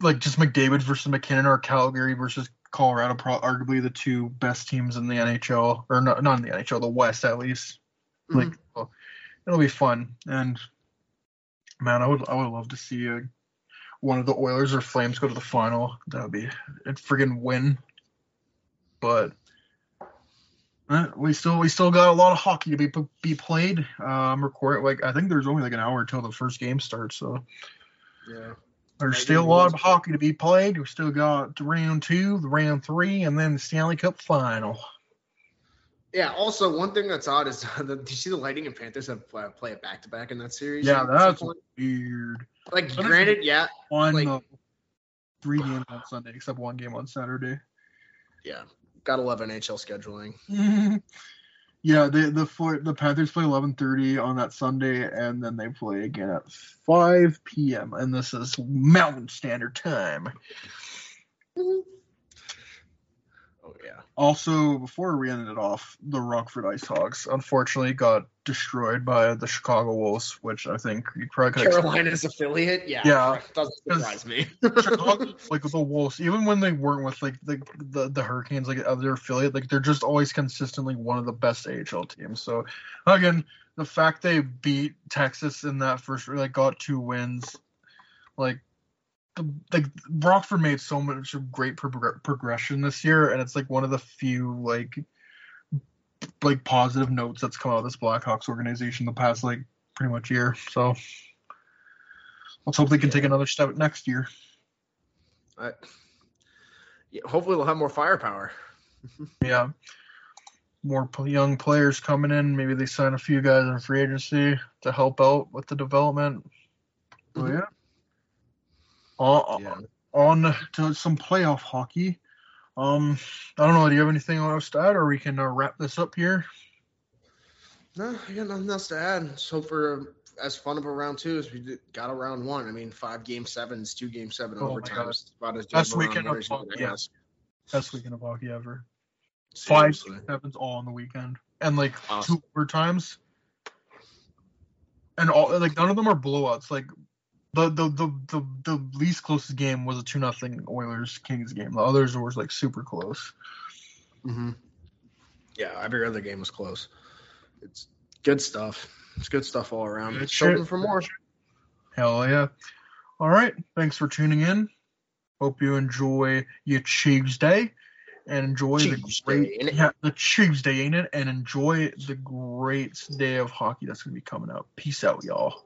like just McDavid versus MacKinnon or Calgary versus Colorado, pro- arguably the two best teams in the NHL, or not, not in the NHL, the West at least. Like, well, it'll be fun, and man, I would I would love to see uh one of the Oilers or Flames go to the final. That would be a friggin' win. But uh, we still we still got a lot of hockey to be be played. Uh, I'm like I think there's only like an hour until the first game starts, so. yeah. There's Maybe still a lot of hockey to be played. We've still got round two, the round three, and then the Stanley Cup final. Yeah. Also, one thing that's odd is (laughs) the, do you see the Lightning and Panthers have uh, play a back to back in that series? Yeah, that's weird. like granted, yeah, one Like- uh, three games on Sunday, except one game on Saturday. yeah. Gotta love NHL scheduling. (laughs) yeah, the the the Panthers play eleven thirty on that Sunday, and then they play again at five p.m. and this is Mountain Standard Time. Mm-hmm. Also, before we ended it off, the Rockford Ice Hogs unfortunately got destroyed by the Chicago Wolves, which I think you probably could Carolina's affiliate. Yeah. Yeah. Doesn't surprise me. (laughs) Chicago, like the Wolves, even when they weren't with like the the, the Hurricanes, like other affiliate, like they're just always consistently one of the best AHL teams. So again, the fact they beat Texas in that first, like got two wins, like like Rockford made so much great prog- progression this year, and it's like one of the few like like positive notes that's come out of this Blackhawks organization the past like pretty much year. So let's hope they can take another step next year. I, yeah, hopefully, they'll have more firepower. (laughs) Yeah. More young players coming in. Maybe they sign a few guys in free agency to help out with the development. So, Mhm. yeah. On, Yeah. on to some playoff hockey. Um, I don't know. Do you have anything else to add, or we can uh, wrap this up here? No, I got nothing else to add. Let's hope for as fun of a round two as we did, got a round one. I mean, five game sevens, two game seven Oh overtimes. About as Best good of a round weekend of as you could hockey, ask. Best weekend of hockey ever. Five Seriously. sevens all on the weekend, and like Awesome. two overtimes, and all like none of them are blowouts. Like the the the the, the least closest game was a two nothing Oilers Kings game. The others were like super close. hmm Yeah, every other game was close. It's good stuff. It's good stuff all around. It's hoping for more. Hell yeah! All right, thanks for tuning in. Hope you enjoy your Tuesday and enjoy the Tuesday, great ain't it? yeah the Tuesday ain't it and enjoy the great day of hockey that's gonna be coming up. Peace out, y'all.